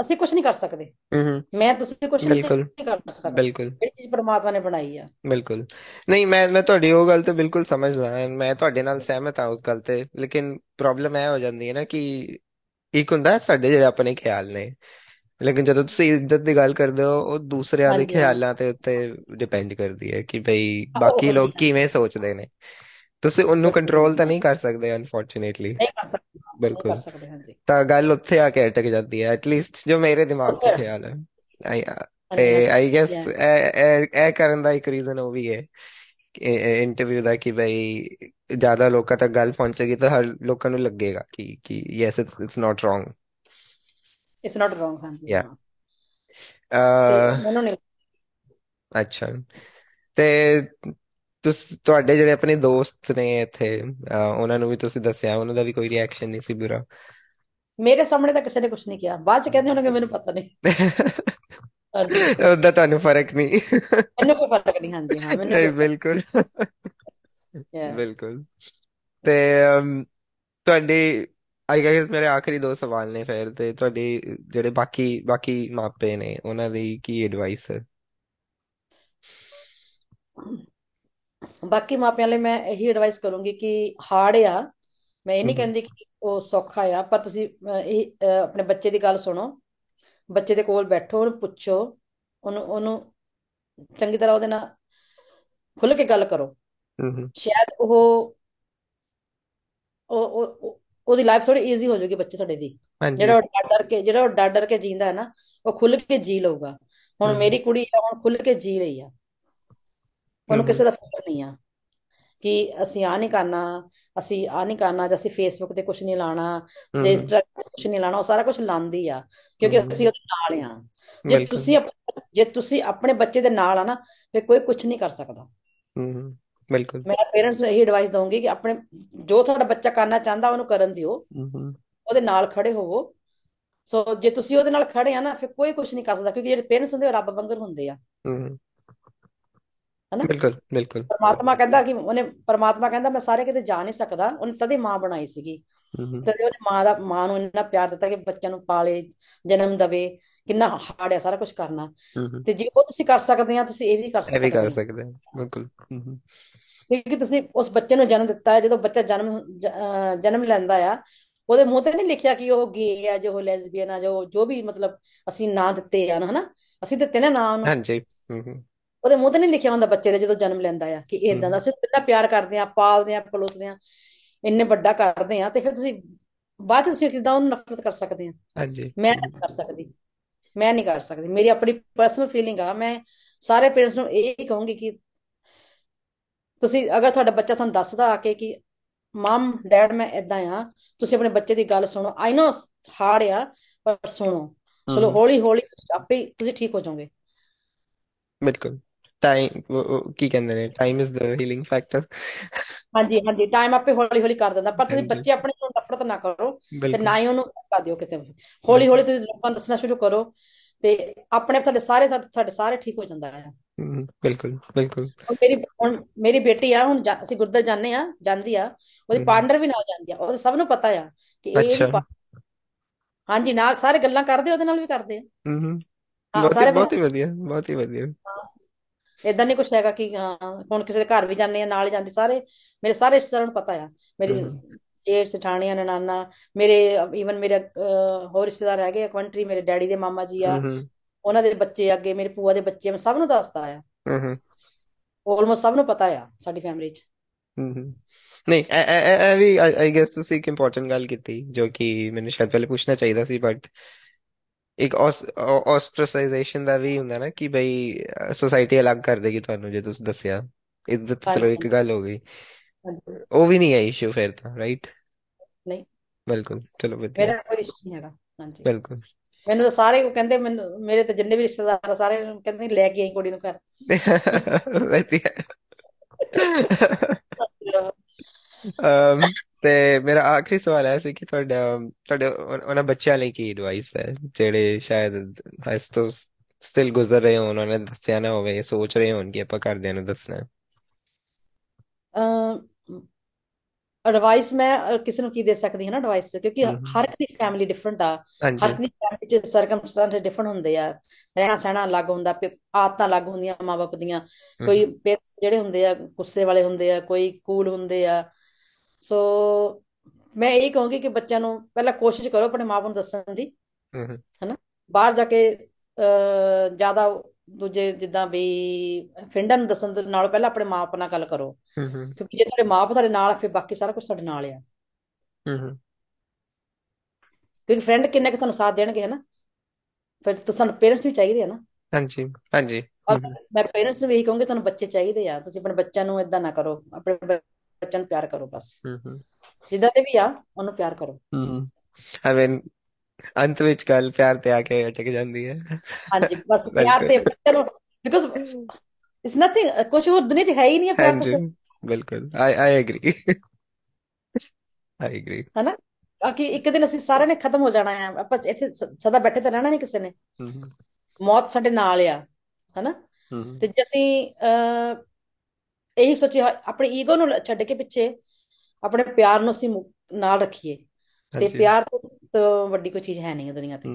ਅਸੀਂ ਕੁਝ ਨਹੀਂ ਕਰ ਸਕਦੇ। ਹੂੰ ਮੈਂ ਤੁਸੀਂ ਕੁਝ ਨਹੀਂ ਬਿਲਕੁਲ। ਕਰ ਸਕਦੇ। ਬਿਲਕੁਲ। ਜਿਹੜੀ ਚੀਜ਼ ਪਰਮਾਤਮਾ ਨੇ ਬਣਾਈ ਆ। ਬਿਲਕੁਲ। ਨਹੀਂ ਮੈਂ ਮੈਂ ਤੁਹਾਡੀ ਉਹ ਗੱਲ ਤੇ ਬਿਲਕੁਲ ਸਮਝਦਾ ਹਾਂ। ਮੈਂ ਤੁਹਾਡੇ ਨਾਲ ਸਹਿਮਤ ਹਾਂ ਉਸ ਗੱਲ ਤੇ। ਲੇਕਿਨ ਪ੍ਰੋਬਲਮ ਇਹ ਹੋ ਜਾਂਦੀ ਹੈ ਨਾ ਕਿ ਇੱਕ ਹੁੰਦਾ ਸਾਡੇ ਜਿਹੜੇ ਆਪਣੇ ਖਿਆਲ ਨੇ। ਲੇਕਿਨ ਜਦੋਂ ਤੁਸੀਂ ਇੱਜ਼ਤ ਦੀ ਗੱਲ ਕਰਦੇ ਹੋ ਉਹ ਦੂਸਰਿਆਂ ਦੇ ਖਿਆਲਾਂ ਤੇ ਉੱਤੇ ਡਿਪੈਂਡ ਕਰਦੀ ਹੈ ਕਿ ਭਈ ਬਾਕੀ ਲੋਕ ਕਿਵੇਂ ਸੋਚਦੇ ਨੇ। ਤੁਸੀਂ ਉਹਨੂੰ ਕੰਟਰੋਲ ਤਾਂ ਨਹੀਂ ਕਰ ਸਕਦੇ ਅਨਫੋਰਚੂਨੇਟਲੀ ਨਹੀਂ ਕਰ ਸਕਦੇ ਨਹੀਂ ਕਰ ਬਿਲਕੁਲ ਸਕਦੇ ਹਾਂਜੀ। ਤਾਂ ਗੱਲ ਉੱਥੇ ਆ ਕੇ ਅਟਕ ਜਾਂਦੀ ਹੈ ਐਟਲੀਸਟ ਜੋ ਮੇਰੇ ਦਿਮਾਗ 'ਚ ਉੱਥੇ ਖਿਆਲ ਹੈ। ਆਈ- ਤੇ ਹਾਂਜੀ ਹਾਂਜੀ ਆਈ ਗੈਸ yeah, ਇਹ ਇਹ ਇਹ ਕਰਨ ਦਾ ਇੱਕ ਰੀਜ਼ਨ ਉਹ ਵੀ ਹੈ ਇੰਟਰਵਿਊ ਦਾ ਕਿ ਬਈ ਜ਼ਿਆਦਾ ਲੋਕਾਂ ਤੱਕ ਗੱਲ ਪਹੁੰਚੇਗੀ ਤਾਂ ਹਰ ਲੋਕਾਂ ਨੂੰ ਲੱਗੇਗਾ ਕਿ ਕਿ yes it's not wrong it's not wrong ਹਾਂਜੀ ਯਾ ਹਾਂ। ਤੇ ਮੈਨੂੰ ਨਹੀਂ ਅੱਛਾ। ਤੇ ਤੁਸ ਤੁਹਾਡੇ ਜਿਹੜੇ ਆਪਣੇ ਦੋਸਤ ਨੇ ਇੱਥੇ ਅਹ, ਉਹਨਾਂ ਨੂੰ ਵੀ ਤੁਸੀਂ ਦੱਸਿਆ ਉਹਨਾਂ ਦਾ ਵੀ ਕੋਈ ਰਿਐਕਸ਼ਨ ਨਹੀਂ ਸੀ ਬੁਰਾ? ਮੇਰੇ ਸਾਹਮਣੇ ਤਾਂ ਕਿਸੇ ਨੇ ਕੁਝ ਨਹੀਂ ਕਿਹਾ। ਬਾਅਦ ਚ ਕਹਿੰਦੇ ਹੋਣਗੇ ਮੈਨੂੰ ਪਤਾ ਨਹੀਂ। ਹਾਂਜੀ। ਉਹਦਾ ਤੁਹਾਨੂੰ ਫ਼ਰਕ ਨਹੀਂ। ਮੈਨੂੰ ਕੋਈ ਫ਼ਰਕ ਨਹੀਂ ਹਾਂਜੀ ਹਾਂ ਮੈਨੂੰ ਨਹੀਂ ਕੋਈ ਬਿਲਕੁਲ। Yeah. ਬਿਲਕੁਲ। ਤੇ ਅਮ, ਤੁਹਾਡੀ ਆਈ ਗੈਸ ਮੇਰੇ ਆਖਰੀ ਦੋ ਸਵਾਲ ਨੇ ਫਿਰ ਤੇ ਤੁਹਾਡੇ ਜਿਹੜੇ ਬਾਕੀ ਬਾਕੀ ਮਾਪੇ ਨੇ ਉਹਨਾਂ ਲਈ ਕੀ ਐਡਵਾਈਸ ਹੈ? ਬਾਕੀ ਮਾਪਿਆਂ ਲਈ ਮੈਂ ਇਹੀ ਐਡਵਾਈਸ ਕਰੂੰਗੀ ਕਿ ਹਾਰਡ ਆ। ਮੈਂ ਇਹ ਨਹੀਂ ਕਹਿੰਦੀ ਕਿ ਉਹ ਸੌਖਾ ਆ ਪਰ ਤੁਸੀਂ ਇਹ ਆਪਣੇ ਬੱਚੇ ਦੀ ਗੱਲ ਸੁਣੋ। ਬੱਚੇ ਦੇ ਕੋਲ ਬੈਠੋ ਉਹਨੂੰ ਪੁੱਛੋ ਉਹਨੂੰ ਉਹਨੂੰ ਚੰਗੀ ਤਰ੍ਹਾਂ ਉਹਦੇ ਨਾਲ ਖੁੱਲ ਕੇ ਗੱਲ ਕਰੋ। ਸ਼ਾਇਦ ਉਹ ਉਹ ਉਹ- ਉਹ- ਉਹਦੀ ਲਾਈਫ ਥੋੜੀ ਈਜ਼ੀ ਹੋ ਜਾਊਗੀ ਬੱਚੇ ਤੁਹਾਡੇ ਦੀ। ਜਿਹੜਾ ਉਹ ਡਰ ਡਰ ਕੇ ਜਿਹੜਾ ਉਹ ਡਰ ਡਰ ਕੇ ਜੀਂਦਾ ਹੈ ਨਾ ਉਹ ਖੁੱਲ ਕੇ ਜੀ ਲਊਗਾ। ਹੁਣ ਮੇਰੀ ਕੁੜੀ ਹੁਣ ਖੁੱਲ ਕੇ ਜੀ ਰਹੀ ਆ। ਉਹਨੂੰ ਕਿਸੇ ਦਾ ਫਿਕਰ ਨਹੀਂ ਆ। ਕਿ ਅਸੀਂ ਆ ਨਹੀਂ ਕਰਨਾ ਅਸੀਂ ਆ ਨਹੀਂ ਕਰਨਾ ਜਾਂ ਅਸੀਂ ਫੇਸਬੁੱਕ ਤੇ ਕੁਝ ਨਹੀਂ ਲਾਣਾ ਤੇ ਕੁਝ ਨਹੀਂ ਲਾਣਾ ਉਹ ਸਾਰਾ ਕੁਝ ਲਾਂਦੀ ਆ ਕਿਉਂਕਿ ਅਸੀਂ ਉਹਦੇ ਨਾਲ ਆ। ਜੇ ਤੁਸੀਂ ਜੇ ਤੁਸੀਂ ਆਪਣੇ ਬੱਚੇ ਦੇ ਨਾਲ ਆ ਨਾ ਫਿਰ ਕੋਈ ਕੁਝ ਨਹੀਂ ਕਰ ਸਕਦਾ। ਹਮ ਬਿਲਕੁਲ। ਮੈਂ ਪੇਰੈਂਟਸ ਨੂੰ ਇਹੀ ਐਡਵਾਈਸ ਦਊਂਗੀ ਕਿ ਆਪਣੇ ਜੋ ਤੁਹਾਡਾ ਬੱਚਾ ਕਰਨਾ ਚਾਹੁੰਦਾ ਉਹਨੂੰ ਕਰਨ ਦਿਓ। ਉਹਦੇ ਨਾਲ ਖੜੇ ਹੋਵੋ। ਸੋ ਜੇ ਤੁਸੀਂ ਉਹਦੇ ਨਾਲ ਖੜੇ ਆ ਨਾ ਫਿਰ ਕੋਈ ਕੁਝ ਨਹੀਂ ਕਰ ਸਕਦਾ ਕਿਉਂਕਿ ਜਿਹੜੇ ਪੇਰੈਂਟਸ ਹੁੰਦੇ ਉਹ ਰੱਬ ਵਾਂਗਰ ਹੁੰਦੇ ਆ। ਹਮ ਹਨਾ? ਬਿਲਕੁਲ ਬਿਲਕੁਲ। ਪਰਮਾਤਮਾ ਕਹਿੰਦਾ ਕਿ ਉਹਨੇ ਪਰਮਾਤਮਾ ਕਹਿੰਦਾ ਮੈਂ ਸਾਰੇ ਕਿਤੇ ਜਾ ਨਹੀਂ ਸਕਦਾ। ਉਹਨੇ ਤਦੇ ਮਾਂ ਬਣਾਈ ਸੀਗੀ। ਤਦੇ ਉਹਨੇ ਮਾਂ ਦਾ ਮਾਂ ਨੂੰ ਇੰਨਾ ਪਿਆਰ ਦਿੱਤਾ ਕਿ ਬੱਚਿਆਂ ਨੂੰ ਪਾਲੇ ਜਨਮ ਦਵੇ ਕਿੰਨਾ ਹਾਰਡ ਹੈ ਸਾਰਾ ਕੁਝ ਕਰਨਾ। ਤੇ ਜੇ ਉਹ ਤੁਸੀਂ ਕਰ ਸਕਦੇ ਆ ਤੁਸੀਂ ਇਹ ਵੀ ਕਰ ਇਹ ਵੀ ਕਰ ਸਕਦੇ ਆ। ਸਕਦੇ ਹਾਂ ਬਿਲਕੁਲ ਕਿਉਂਕਿ ਤੁਸੀਂ ਉਸ ਬੱਚੇ ਨੂੰ ਜਨਮ ਦਿੱਤਾ ਹੈ ਜਦੋਂ ਬੱਚਾ ਜਨਮ ਜਨਮ ਲੈਂਦਾ ਆ ਉਹਦੇ ਮੂੰਹ ਤੇ ਨਹੀਂ ਲਿਖਿਆ ਕਿ ਉਹ ਗੇ ਆ ਜੋ ਲੈਸਬੀਅਨ ਆ ਜੋ ਜੋ ਵੀ ਮਤਲਬ ਅਸੀਂ ਨਾਂ ਦਿੱਤੇ ਆ ਨਾ ਹਨਾ? ਅਸੀਂ ਦਿੱਤੇ ਨਾ ਨਾਂ ਉਹਨੂੰ। ਹਾਂਜੀ। ਉਹਦੇ ਮੂੰਹ ਤੇ ਨਹੀਂ ਲਿਖਿਆ ਹੁੰਦਾ ਬੱਚੇ ਦੇ ਜਦੋਂ ਜਨਮ ਲੈਂਦਾ ਆ ਕਿ ਇਦਾਂ ਦਾ ਅਸੀਂ ਕਿੰਨਾ ਪਿਆਰ ਕਰਦੇ ਆ ਪਾਲਦੇ ਆ ਪਲੋਸਦੇ ਆ ਇੰਨੇ ਵੱਡਾ ਕਰਦੇ ਆ ਤੇ ਫਿਰ ਤੁਸੀਂ ਬਾਅਦ ਚ ਤੁਸੀਂ ਕਿਦਾਂ ਉਹਨੂੰ ਨਫ਼ਰਤ ਕਰ ਸਕਦੇ ਆ ਹਾਂਜੀ। ਮੈਂ ਨਹੀਂ ਕਰ ਸਕਦੀ। ਮੈਂ ਨਹੀਂ ਕਰ ਸਕਦੀ। ਮੇਰੀ ਆਪਣੀ ਪਰਸਨਲ ਫੀਲਿੰਗ ਆ ਮੈਂ ਸਾਰੇ ਪੇਰੈਂਟਸ ਨੂੰ ਇਹ ਹੀ ਕਹੂੰਗੀ ਕਿ ਤੁਸੀਂ ਅਗਰ ਤੁਹਾਡਾ ਬੱਚਾ ਤੁਹਾਨੂੰ ਦੱਸਦਾ ਆ ਕੇ ਕਿ ਮਮ ਡੈਡ ਮੈਂ ਇਦਾਂ ਆ ਤੁਸੀਂ ਆਪਣੇ ਬੱਚੇ ਦੀ ਗੱਲ ਸੁਣੋ। ਆਈ ਨੋ ਹਾਰਡ ਆ ਪਰ ਸੁਣੋ। ਚਲੋ ਹੌਲੀ ਹੌਲੀ ਆਪੇ ਤੁਸੀਂ ਠੀਕ ਹੋ ਜਾਓਗੇ। ਬਿਲਕੁਲ। ਟਾਈਮ ਕੀ ਕਹਿੰਦੇ ਨੇ? Time is the healing factor ਹਾਂਜੀ ਹਾਂਜੀ ਟਾਈਮ ਆਪੇ ਹੌਲੀ ਹੌਲੀ ਕਰ ਦਿੰਦਾ ਪਰ ਤੁਸੀਂ ਹਾਂਜੀ। ਬੱਚੇ ਆਪਣੇ ਨੂੰ ਨਫ਼ਰਤ ਨਾ ਕਰੋ ਤੇ ਬਿਲਕੁਲ। ਨਾ ਹੀ ਉਹਨੂੰ ਕਰ ਦਿਓ ਕਿਤੇ ਵੀ। ਹੌਲੀ ਹੌਲੀ ਬਿਲਕੁਲ ਤੁਸੀਂ ਲੋਕਾਂ ਨੂੰ ਦੱਸਣਾ ਸ਼ੁਰੂ ਕਰੋ ਤੇ ਆਪਣੇ ਆਪ ਤੁਹਾਡੇ ਸਾਰੇ ਤੁਹਾਡੇ ਸਾਰੇ ਠੀਕ ਹੋ ਜਾਂਦਾ ਹੈ ਹਮ ਬਿਲਕੁਲ ਬਿਲਕੁਲ। ਹੁਣ ਮੇਰੀ ਹੁਣ ਮੇਰੀ ਬੇਟੀ ਆ ਹੁਣ ਜਾ- ਅਸੀਂ ਗੁਰਦੁਆਰੇ ਜਾਂਦੇ ਆ ਜਾਂਦੀ ਆ ਉਹਦੀ ਹਮ। ਪਾਰਟਨਰ ਵੀ ਨਾਲ ਜਾਂਦੀ ਆ ਉਹਦੇ ਸਭ ਨੂੰ ਪਤਾ ਆ ਕਿ ਇਹ ਅੱਛਾ। ਇਹਦੀ ਪਾ- ਹਾਂਜੀ ਨਾਲ ਸਾਰੇ ਗੱਲਾਂ ਕਰਦੇ ਉਹਦੇ ਨਾਲ ਵੀ ਕਰਦੇ ਆ। ਹਮ ਹਾਂ ਬਹੁਤ ਹੀ ਸਾਰੇ ਬਹੁਤ ਹੀ ਵਧੀਆ ਬਹੁਤ ਹੀ ਵਧੀਆ। ਇਦਾਂ ਨਹੀਂ ਕੁਛ ਹੈਗਾ ਕਿ ਹਾਂ, ਹੁਣ ਕਿਸੇ ਦੇ ਘਰ ਵੀ ਜਾਂਦੇ ਆ ਨਾਲ ਹੀ ਜਾਂਦੇ ਸਾਰੇ ਮੇਰੇ ਸਾਰੇ ਰਿਸ਼ਤੇਦਾਰਾਂ ਨੂੰ ਪਤਾ ਆ। ਮੇਰੀ ਜੇਠ ਜਠਾਣੀਆਂ ਨਨਾਨਾ ਮੇਰੇ ਈਵਨ ਮੇਰੇ ਹੋਰ ਰਿਸ਼ਤੇਦਾਰ ਹੈਗੇ ਆ ਕੰਟਰੀ ਮੇਰੇ ਡੈਡੀ ਦੇ ਮਾਮਾ ਜੀ ਆ ਉਹਨਾਂ ਦੇ ਬੱਚੇ ਅੱਗੇ ਮੇਰੇ ਭੂਆ ਦੇ ਬੱਚੇ ਮੈਂ ਸਭ ਨੂੰ ਦੱਸਦਾ ਆ। ਹਮ ਆਲਮੋਸਟ ਸਭ ਨੂੰ ਪਤਾ ਆ ਸਾਡੀ ਫੈਮਿਲੀ 'ਚ। ਨਹੀਂ ਇਹ ਇਹ- ਇਹ- ਇਹ ਵੀ ਆਈ ਗੈਸ ਤੁਸੀਂ ਇੱਕ ਇੰਪੋਰਟੈਂਟ ਗੱਲ ਕੀਤੀ ਜੋ ਕਿ ਮੈਨੂੰ ਸ਼ਾਇਦ ਪਹਿਲੇ ਪੁੱਛਣਾ ਚਾਹੀਦਾ ਸੀ ਬਟ ਇੱਕ ਆਸਟ੍ਰਸਾਈਜ਼ੇਸ਼ਨ ਦਾ ਵੀ ਹੁੰਦਾ ਨਾ ਕਿ ਬਈ ਸੋਸਾਇਟੀ ਅਲੱਗ ਕਰ ਦੇਗੀ ਤੁਹਾਨੂੰ ਜੇ ਤੁਸੀਂ ਦੱਸਿਆ। ਇੱਜ਼ਤ ਚਲੋ ਇੱਕ ਗੱਲ ਹੋ ਗਈ। ਹਾਂਜੀ। ਉਹ ਵੀ ਨਹੀਂ ਹੈ ਇਸ਼ੂ ਫਿਰ ਤਾਂ ਰਾਈਟ ਨਹੀਂ। ਬਿਲਕੁਲ ਚਲੋ ਵਧੀਆ। ਮੇਰਾ ਕੋਈ ਇਸ਼ੂ ਨਹੀਂ ਹੈਗਾ ਹਾਂਜੀ। ਬਿਲਕੁਲ। ਮੈਨੂੰ ਤਾਂ ਸਾਰੇ ਉਹ ਕਹਿੰਦੇ ਮੈਨੂੰ ਮੇਰੇ ਤੇ ਜਿੰਨੇ ਵੀ ਰਿਸ਼ਤੇਦਾਰ ਆ ਸਾਰੇ ਕਹਿੰਦੇ ਲੈ ਕੇ ਆਈ ਕੁੜੀ ਨੂੰ ਘਰ। ਵਧੀਆ। ਅਮ, ਤੇ ਮੇਰਾ ਆਖਰੀ ਸਵਾਲ ਹੈ ਸੀ ਕਿ ਤੁਹਾਡਾ ਤੁਹਾਡੇ ਉਨ- ਉਹਨਾਂ ਬੱਚਿਆਂ ਲਈ ਕੀ ਐਡਵਾਈਸ ਹੈ? ਜਿਹੜੇ ਸ਼ਾਇਦ ਇਸ ਤੋਂ ਸਟਿਲ ਗੁਜ਼ਰ ਰਹੇ ਹੋਣ ਉਹਨਾਂ ਨੇ ਦੱਸਿਆ ਨਾ ਹੋਵੇ ਸੋਚ ਰਹੇ ਹੋਣ ਕਿ ਆਪਾਂ ਘਰਦਿਆਂ ਨੂੰ ਦੱਸਣਾ ਹੈ। ਐਡਵਾਈਸ ਮੈਂ ਅਹ, ਕਿਸੇ ਨੂੰ ਕੀ ਦੇ ਸਕਦੀ ਹਾਂ ਨਾ ਐਡਵਾਈਸ ਕਿਉਂਕਿ ਹਮ ਹਰ ਇੱਕ ਦੀ ਫੈਮਿਲੀ ਡਿਫਰੈਂਟ ਆ। ਹਰ ਹਾਂਜੀ ਇੱਕ ਦੀ ਫੈਮਿਲੀ ਚ ਸਰਕਮਸਟੈਂਸ ਡਿਫਰੈਂਟ ਹੁੰਦੇ ਆ। ਰਹਿਣਾ ਸਹਿਣਾ ਅਲੱਗ ਹੁੰਦਾ ਪ- ਆਦਤਾਂ ਅਲੱਗ ਹੁੰਦੀਆਂ ਮਾਪੇ ਦੀਆਂ। ਕੋਈ ਹਮ ਪੇਰੈਂਟਸ ਜਿਹੜੇ ਹੁੰਦੇ ਆ ਗੁੱਸੇ ਵਾਲੇ ਹੁੰਦੇ ਆ ਕੋਈ ਕੂਲ ਹੁੰਦੇ ਆ। ਸੋ ਮੈਂ ਇਹ ਕਹੂੰਗੀ ਕਿ ਬੱਚਿਆਂ ਨੂੰ ਪਹਿਲਾਂ ਕੋਸ਼ਿਸ਼ ਕਰੋ ਆਪਣੇ ਮਾਪੇ ਨੂੰ ਦੱਸਣ ਦੀ ਹਨਾ? ਬਾਹਰ ਜਾ ਕੇ ਜ਼ਿਆਦਾ ਦੂਜੇ ਜਿੱਦਾਂ ਵੀ ਫਰੈਂਡਾਂ ਨੂੰ ਦੱਸਣ ਦੇ ਨਾਲੋਂ ਪਹਿਲਾਂ ਆਪਣੇ ਮਾਂ-ਬਾਪ ਨਾਲ ਗੱਲ ਕਰੋ। ਹੂੰ ਹੂੰ ਕਿਉਂਕਿ ਜੇ ਤੁਹਾਡੇ ਮਾਂ-ਬਾਪ ਤੁਹਾਡੇ ਨਾਲ ਆ ਫਿਰ ਬਾਕੀ ਸਾਰਾ ਕੁਝ ਤੁਹਾਡੇ ਨਾਲ ਆ। ਹੂੰ ਹੂੰ ਕਿਉਂਕਿ ਫਰੈਂਡ ਕਿੰਨਾ ਕੁ ਤੁਹਾਨੂੰ ਸਾਥ ਦੇਣਗੇ ਹਨਾ? ਫਿਰ ਤੁਹਾਨੂੰ ਪੇਰੈਂਟਸ ਵੀ ਚਾਹੀਦੇ ਆ ਨਾ। ਹਾਂਜੀ ਹਾਂਜੀ। ਮੈਂ ਪੇਰੈਂਟਸ ਨੂੰ ਵੀ ਕਹੂੰਗੀ ਤੁਹਾਨੂੰ ਬੱਚੇ ਚਾਹੀਦੇ ਆ। ਤੁਸੀਂ ਆਪਣੇ ਬੱਚਿਆਂ ਨੂੰ ਇਦਾਂ ਨਾ ਕਰੋ ਆਪਣੇ ਬੱਚਿਆਂ ਨੂੰ ਪਿਆਰ ਕਰੋ ਬਸ। ਜਿੱਦਾਂ ਦੇ ਵੀ ਆ ਉਹਨੂੰ ਪਿਆਰ ਕਰੋ। ਹੂੰ I mean ਅੰਤ ਵਿੱਚ ਗੱਲ ਪਿਆਰ ਤੇ ਆ ਕੇ ਅਟਕ ਜਾਂਦੀ ਹੈ। ਹਾਂਜੀ ਬਸ ਪਿਆਰ ਤੇ ਨੂੰ ਬਿਕਾਜ਼ ਇਟਸ ਨਥਿੰਗ ਕੁਝ ਹੋਰ ਦੁਨੀਆ 'ਚ ਹੈ ਹੀ ਨਹੀਂ ਪਿਆਰ ਤੋਂ ਬਿਲਕੁਲ। ਆਈ ਆਈ ਐਗਰੀ ਆਈ ਐਗਰੀ ਹਨਾ? ਕਿ ਇੱਕ ਦਿਨ ਅਸੀਂ ਸਾਰਿਆਂ ਨੇ ਖਤਮ ਹੋ ਜਾਣਾ ਹੈ। ਆਪਾਂ ਇੱਥੇ ਸਦਾ ਬੈਠੇ ਤਾਂ ਰਹਿਣਾ ਨਹੀਂ ਕਿਸੇ ਨੇ। ਮੌਤ ਸਾਡੇ ਨਾਲ ਆ ਹਨਾ? ਤੇ ਜੇ ਅਸੀਂ ਇਹੀ ਸੋਚੇ ਆਪਣੇ ਈਗੋ ਨੂੰ ਛੱਡ ਕੇ ਪਿੱਛੇ ਆਪਣੇ ਪਿਆਰ ਨੂੰ ਅਸੀਂ ਨਾਲ ਰੱਖੀਏ। ਤੇ ਪਿਆਰ ਤੋਂ ਵੱਡੀ ਕੋਈ ਚੀਜ਼ ਹੈ ਨਹੀਂ ਦੁਨੀਆ ਤੇ।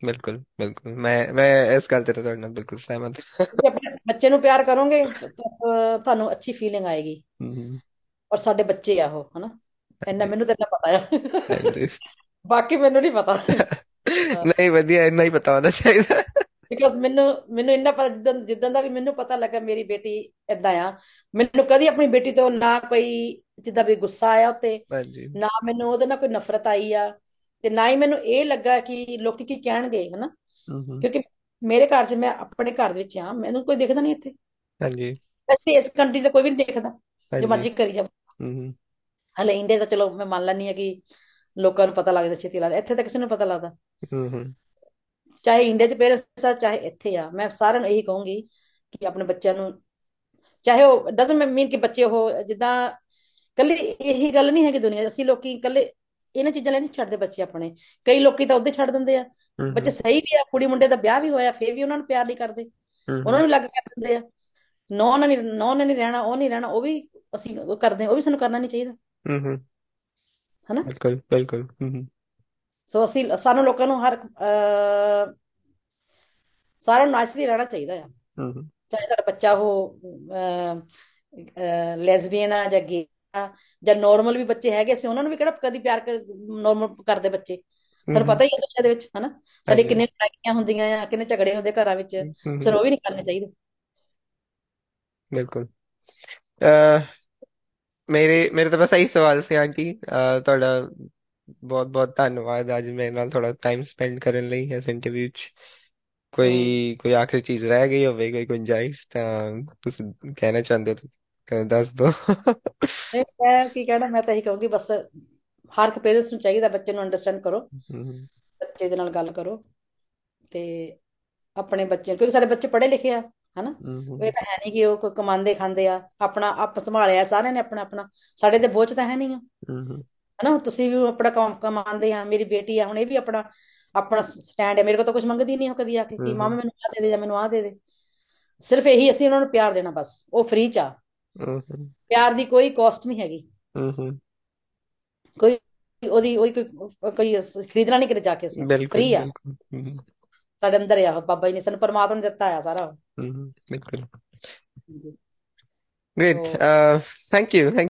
ਬਿਲਕੁਲ ਬਿਲਕੁਲ। ਮੈਂ ਮੈਂ ਇਸ ਗੱਲ ਤੇ ਤੁਹਾਡੇ ਨਾਲ ਬਿਲਕੁਲ ਸਹਿਮਤ ਹਾਂ। ਆਪਣੇ ਬੱਚੇ ਨੂੰ ਪਿਆਰ ਕਰੋਗੇ ਤੁਹਾਨੂੰ ਅੱਛੀ ਫੀਲਿੰਗ ਆਏਗੀ। ਔਰ ਸਾਡੇ ਬੱਚੇ ਆ ਉਹ ਹਨਾ? ਇੰਨਾ ਮੈਨੂੰ ਤਾਂ ਪਤਾ ਆ। ਬਾਕੀ ਮੈਨੂੰ ਨਹੀਂ ਪਤਾ। ਨਹੀਂ ਵਧੀਆ ਇੰਨਾ ਹੀ ਪਤਾ ਹੋਣਾ ਚਾਹੀਦਾ। ਬਿਕਾਜ਼ ਮੈਨੂੰ ਮੈਨੂੰ ਇੰਨਾ ਪਤਾ ਜਿੱਦਾਂ ਜਿੱਦਾਂ ਦਾ ਵੀ ਮੈਨੂੰ ਪਤਾ ਲੱਗਾ ਮੇਰੀ ਬੇਟੀ ਏਦਾਂ ਆ ਮੈਨੂੰ ਕਦੀ ਆਪਣੀ ਬੇਟੀ ਤੋਂ ਨਾ ਕੋਈ ਜਿੱਦਾਂ ਵੀ ਗੁੱਸਾ ਆਇਆ ਉੱਤੇ ਹਾਂਜੀ। ਨਾ ਮੈਨੂੰ ਉਹਦੇ ਨਾਲ ਕੋਈ ਨਫ਼ਰਤ ਆਈ ਆ ਤੇ ਨਾ ਹੀ ਮੈਨੂੰ ਇਹ ਲੱਗਾ ਕਿ ਲੋਕੀ ਕੀ ਕਹਿਣਗੇ ਹਨਾ? ਕਿਉਂਕਿ ਮੇਰੇ ਘਰ 'ਚ ਮੈਂ ਆਪਣੇ ਘਰ ਵਿੱਚ ਆ ਮੈਨੂੰ ਕੋਈ ਦੇਖਦਾ ਨਹੀਂ ਇੱਥੇ। ਹਾਂਜੀ। ਵੈਸੇ ਇਸ ਕੰਟਰੀ ਦਾ ਕੋਈ ਵੀ ਨਹੀਂ ਦੇਖਦਾ ਜੋ ਮਰਜ਼ੀ ਕਰੀ ਜਾ ਹੂੰ ਹੂੰ। ਹਲੇ ਇੰਡੀਆ ਦਾ ਚਲੋ ਮੈਂ ਮੰਨ ਲੈਂਦੀ ਆ ਕਿ ਲੋਕਾਂ ਨੂੰ ਪਤਾ ਲੱਗਦਾ ਛੇਤੀ ਲੱਗਦਾ ਇੱਥੇ ਤਾਂ ਕਿਸੇ ਨੂੰ ਪਤਾ ਲੱਗਦਾ। ਹੂੰ ਹੂੰ। ਚਾਹੇ ਇੰਡੀਆ 'ਚ ਪੇਰੈਂਟਸ ਆ ਚਾਹੇ ਇੱਥੇ ਆ ਮੈਂ ਸਾਰਿਆਂ ਨੂੰ ਇਹੀ ਕਹੂੰਗੀ ਕਿ ਆਪਣੇ ਬੱਚਿਆਂ ਨੂੰ ਚਾਹੇ ਉਹ ਡਸਨਟ ਮੀਨ ਕਿ ਬੱਚੇ ਉਹ ਜਿੱਦਾਂ ਕੱਲੀ ਇਹੀ ਗੱਲ ਨਹੀਂ ਹੈਗੀ ਦੁਨੀਆ 'ਚ ਅਸੀਂ ਲੋਕੀ ਕੱਲੇ ਇਹਨਾਂ ਚੀਜ਼ਾਂ ਲਈ ਨਹੀਂ ਛੱਡਦੇ ਬੱਚੇ ਆਪਣੇ। ਕਈ ਲੋਕੀ ਤਾਂ ਉਹਦੇ ਛੱਡ ਦਿੰਦੇ ਆ। ਹੂੰ ਬੱਚੇ ਸਹੀ ਵੀ ਆ ਕੁੜੀ ਮੁੰਡੇ ਦਾ ਵਿਆਹ ਵੀ ਹੋਇਆ ਫੇਰ ਵੀ ਉਹਨਾਂ ਨੂੰ ਪਿਆਰ ਨਹੀਂ ਕਰਦੇ। ਹੂੰ ਉਹਨਾਂ ਨੂੰ ਲੱਗ ਕਰ ਦਿੰਦੇ ਆ। ਨੌ ਨਾਲ ਨਹੀਂ ਨੌ ਨਾਲ ਨਹੀਂ ਰਹਿਣਾ ਉਹ ਨਹੀਂ ਰਹਿਣਾ ਉਹ ਵੀ ਅਸੀਂ ਉਹ ਕਰਦੇ ਹਾਂ, ਉਹ ਵੀ ਸਾਨੂੰ ਕਰਨਾ ਨਹੀਂ ਚਾਹੀਦਾ। ਹੂੰ ਹੂੰ। ਹਨਾ? ਬਿਲਕੁਲ ਬਿਲਕੁਲ। ਹੂੰ ਹੂੰ। ਸੋ ਅਸੀਂ ਸਾਨੂੰ ਲੋਕਾਂ ਨੂੰ ਹਰ ਸਾਰਿਆਂ ਨੂੰ ਨਾਈਸਲੀ ਰਹਿਣਾ ਚਾਹੀਦਾ ਆ ਹੂੰ ਹੂੰ ਚਾਹੇ ਤੁਹਾਡਾ ਬੱਚਾ ਉਹ ਲੈਸਬੀਅਨ ਆ ਜਾਂ ਗੇ ਆ ਜਾਂ ਨਾਰਮਲ ਵੀ ਬੱਚੇ ਹੈਗੇ ਸੀ ਉਹਨਾਂ ਨੂੰ ਵੀ ਕਿਹੜਾ ਕਦੀ ਪਿਆਰ ਨਾਰਮਲ ਕਰਦੇ ਬੱਚੇ ਤੁਹਾਨੂੰ ਹੂੰ ਪਤਾ ਹੀ ਹੈ ਦੁਨੀਆ ਦੇ ਵਿੱਚ ਹਨਾ ਸਾਡੇ ਕਿੰਨੇ ਲੜਾਈਆਂ ਹੁੰਦੀਆਂ ਆ ਕਿੰਨੇ ਝਗੜੇ ਹੁੰਦੇ ਘਰਾਂ ਵਿੱਚ ਹੂੰ ਹੂੰ ਸਰ ਉਹ ਵੀ ਨਹੀਂ ਕਰਨੇ ਚਾਹੀਦੇ ਬਿਲਕੁਲ ਮੇਰੇ ਮੇਰੇ ਤਾਂ ਬਸ ਇਹੀ ਸਵਾਲ ਸੀ ਆਂਟੀ ਤੁਹਾਡਾ ਬਹੁਤ ਬਹੁਤ ਧੰਨਵਾਦ ਅੱਜ ਮੇਰੇ ਨਾਲ ਥੋੜਾ ਟਾਈਮ ਸਪੈਂਡ ਕਰਨ ਲਈ ਇਸ ਇੰਟਰਵਿਊ 'ਚ ਕੋਈ ਕੋਈ ਆਖਰੀ ਚੀਜ਼ ਰਹਿ ਗਈ ਹੋਵੇ ਕੋਈ ਗੁੰਜਾਇਸ਼ ਤਾਂ ਤੁਸੀਂ ਕਹਿਣਾ ਚਾਹੁੰਦੇ ਹੋ ਤਾਂ ਦੱਸ ਦਿਓ ਨਹੀਂ ਮੈਂ ਕੀ ਕਹਿਣਾ ਮੈਂ ਤਾਂ ਇਹੀ ਕਹੂੰਗੀ ਬਸ ਹਰ ਇੱਕ ਪੇਰੈਂਟਸ ਨੂੰ ਚਾਹੀਦਾ ਬੱਚੇ ਨੂੰ ਅੰਡਰਸਟੈਂਡ ਕਰੋ ਬੱਚੇ ਦੇ ਨਾਲ ਗੱਲ ਕਰੋ ਤੇ ਆਪਣੇ ਬੱਚੇ ਕਿਉਂਕਿ ਸਾਡੇ ਬੱਚੇ ਪੜ੍ਹੇ ਲਿਖੇ ਆ ਹਨਾ ਉਹ ਇਹ ਤਾਂ ਹੈ ਨਹੀਂ ਕਿ ਉਹ ਕੋਈ ਕਮਾਉਂਦੇ ਖਾਂਦੇ ਆ ਆਪਣਾ ਆਪ ਸੰਭਾਲਿਆ ਸਾਰਿਆਂ ਨੇ ਆਪਣਾ ਆਪਣਾ ਸਾਡੇ ਤੇ ਬੋਝ ਤਾਂ ਹੈ ਨਹੀਂ ਆ ਹਨਾ ਹੁਣ ਤੁਸੀਂ ਵੀ ਆਪਣਾ ਕੰਮ ਕਮਾਉਂਦੇ ਆ ਮੇਰੀ ਬੇਟੀ ਆ ਹੁਣ ਇਹ ਵੀ ਆਪਣਾ ਆਪਣਾ ਸਟੈਂਡ ਹੈ ਮੇਰੇ ਕੋਲ ਤਾਂ ਕੁਝ ਮੰਗਦੀ ਨਹੀਂ ਉਹ ਕਦੀ ਆ ਕੇ ਕਿ ਮਾਮਾ ਮੈਨੂੰ ਆ ਦੇ ਦੇ ਜਾਂ ਮੈਨੂੰ ਆ ਦੇ ਦੇ। ਸਿਰਫ ਇਹੀ ਅਸੀਂ ਉਹਨਾਂ ਨੂੰ ਪਿਆਰ ਦੇਣਾ ਬਸ ਉਹ ਫ੍ਰੀ ਚ ਆ। ਪਿਆਰ ਦੀ ਕੋਈ ਕਾਸਟ ਨਹੀਂ ਹੈਗੀ। ਕੋਈ ਉਹਦੀ ਉਹਦੀ ਕੋਈ ਖਰੀਦਣਾ ਨਹੀਂ ਕਿਤੇ ਜਾ ਕੇ ਅਸੀਂ ਫ੍ਰੀ ਆ। ਸਾਡੇ ਅੰਦਰ ਆ ਉਹ ਬਾਬਾ ਜੀ ਨੇ ਸਾਨੂੰ ਪਰਮਾਤਮਾ ਨੇ ਦਿੱਤਾ ਆ ਸਾਰਾ। ਉਹ। ਬਿਲਕੁਲ। uh thank you thank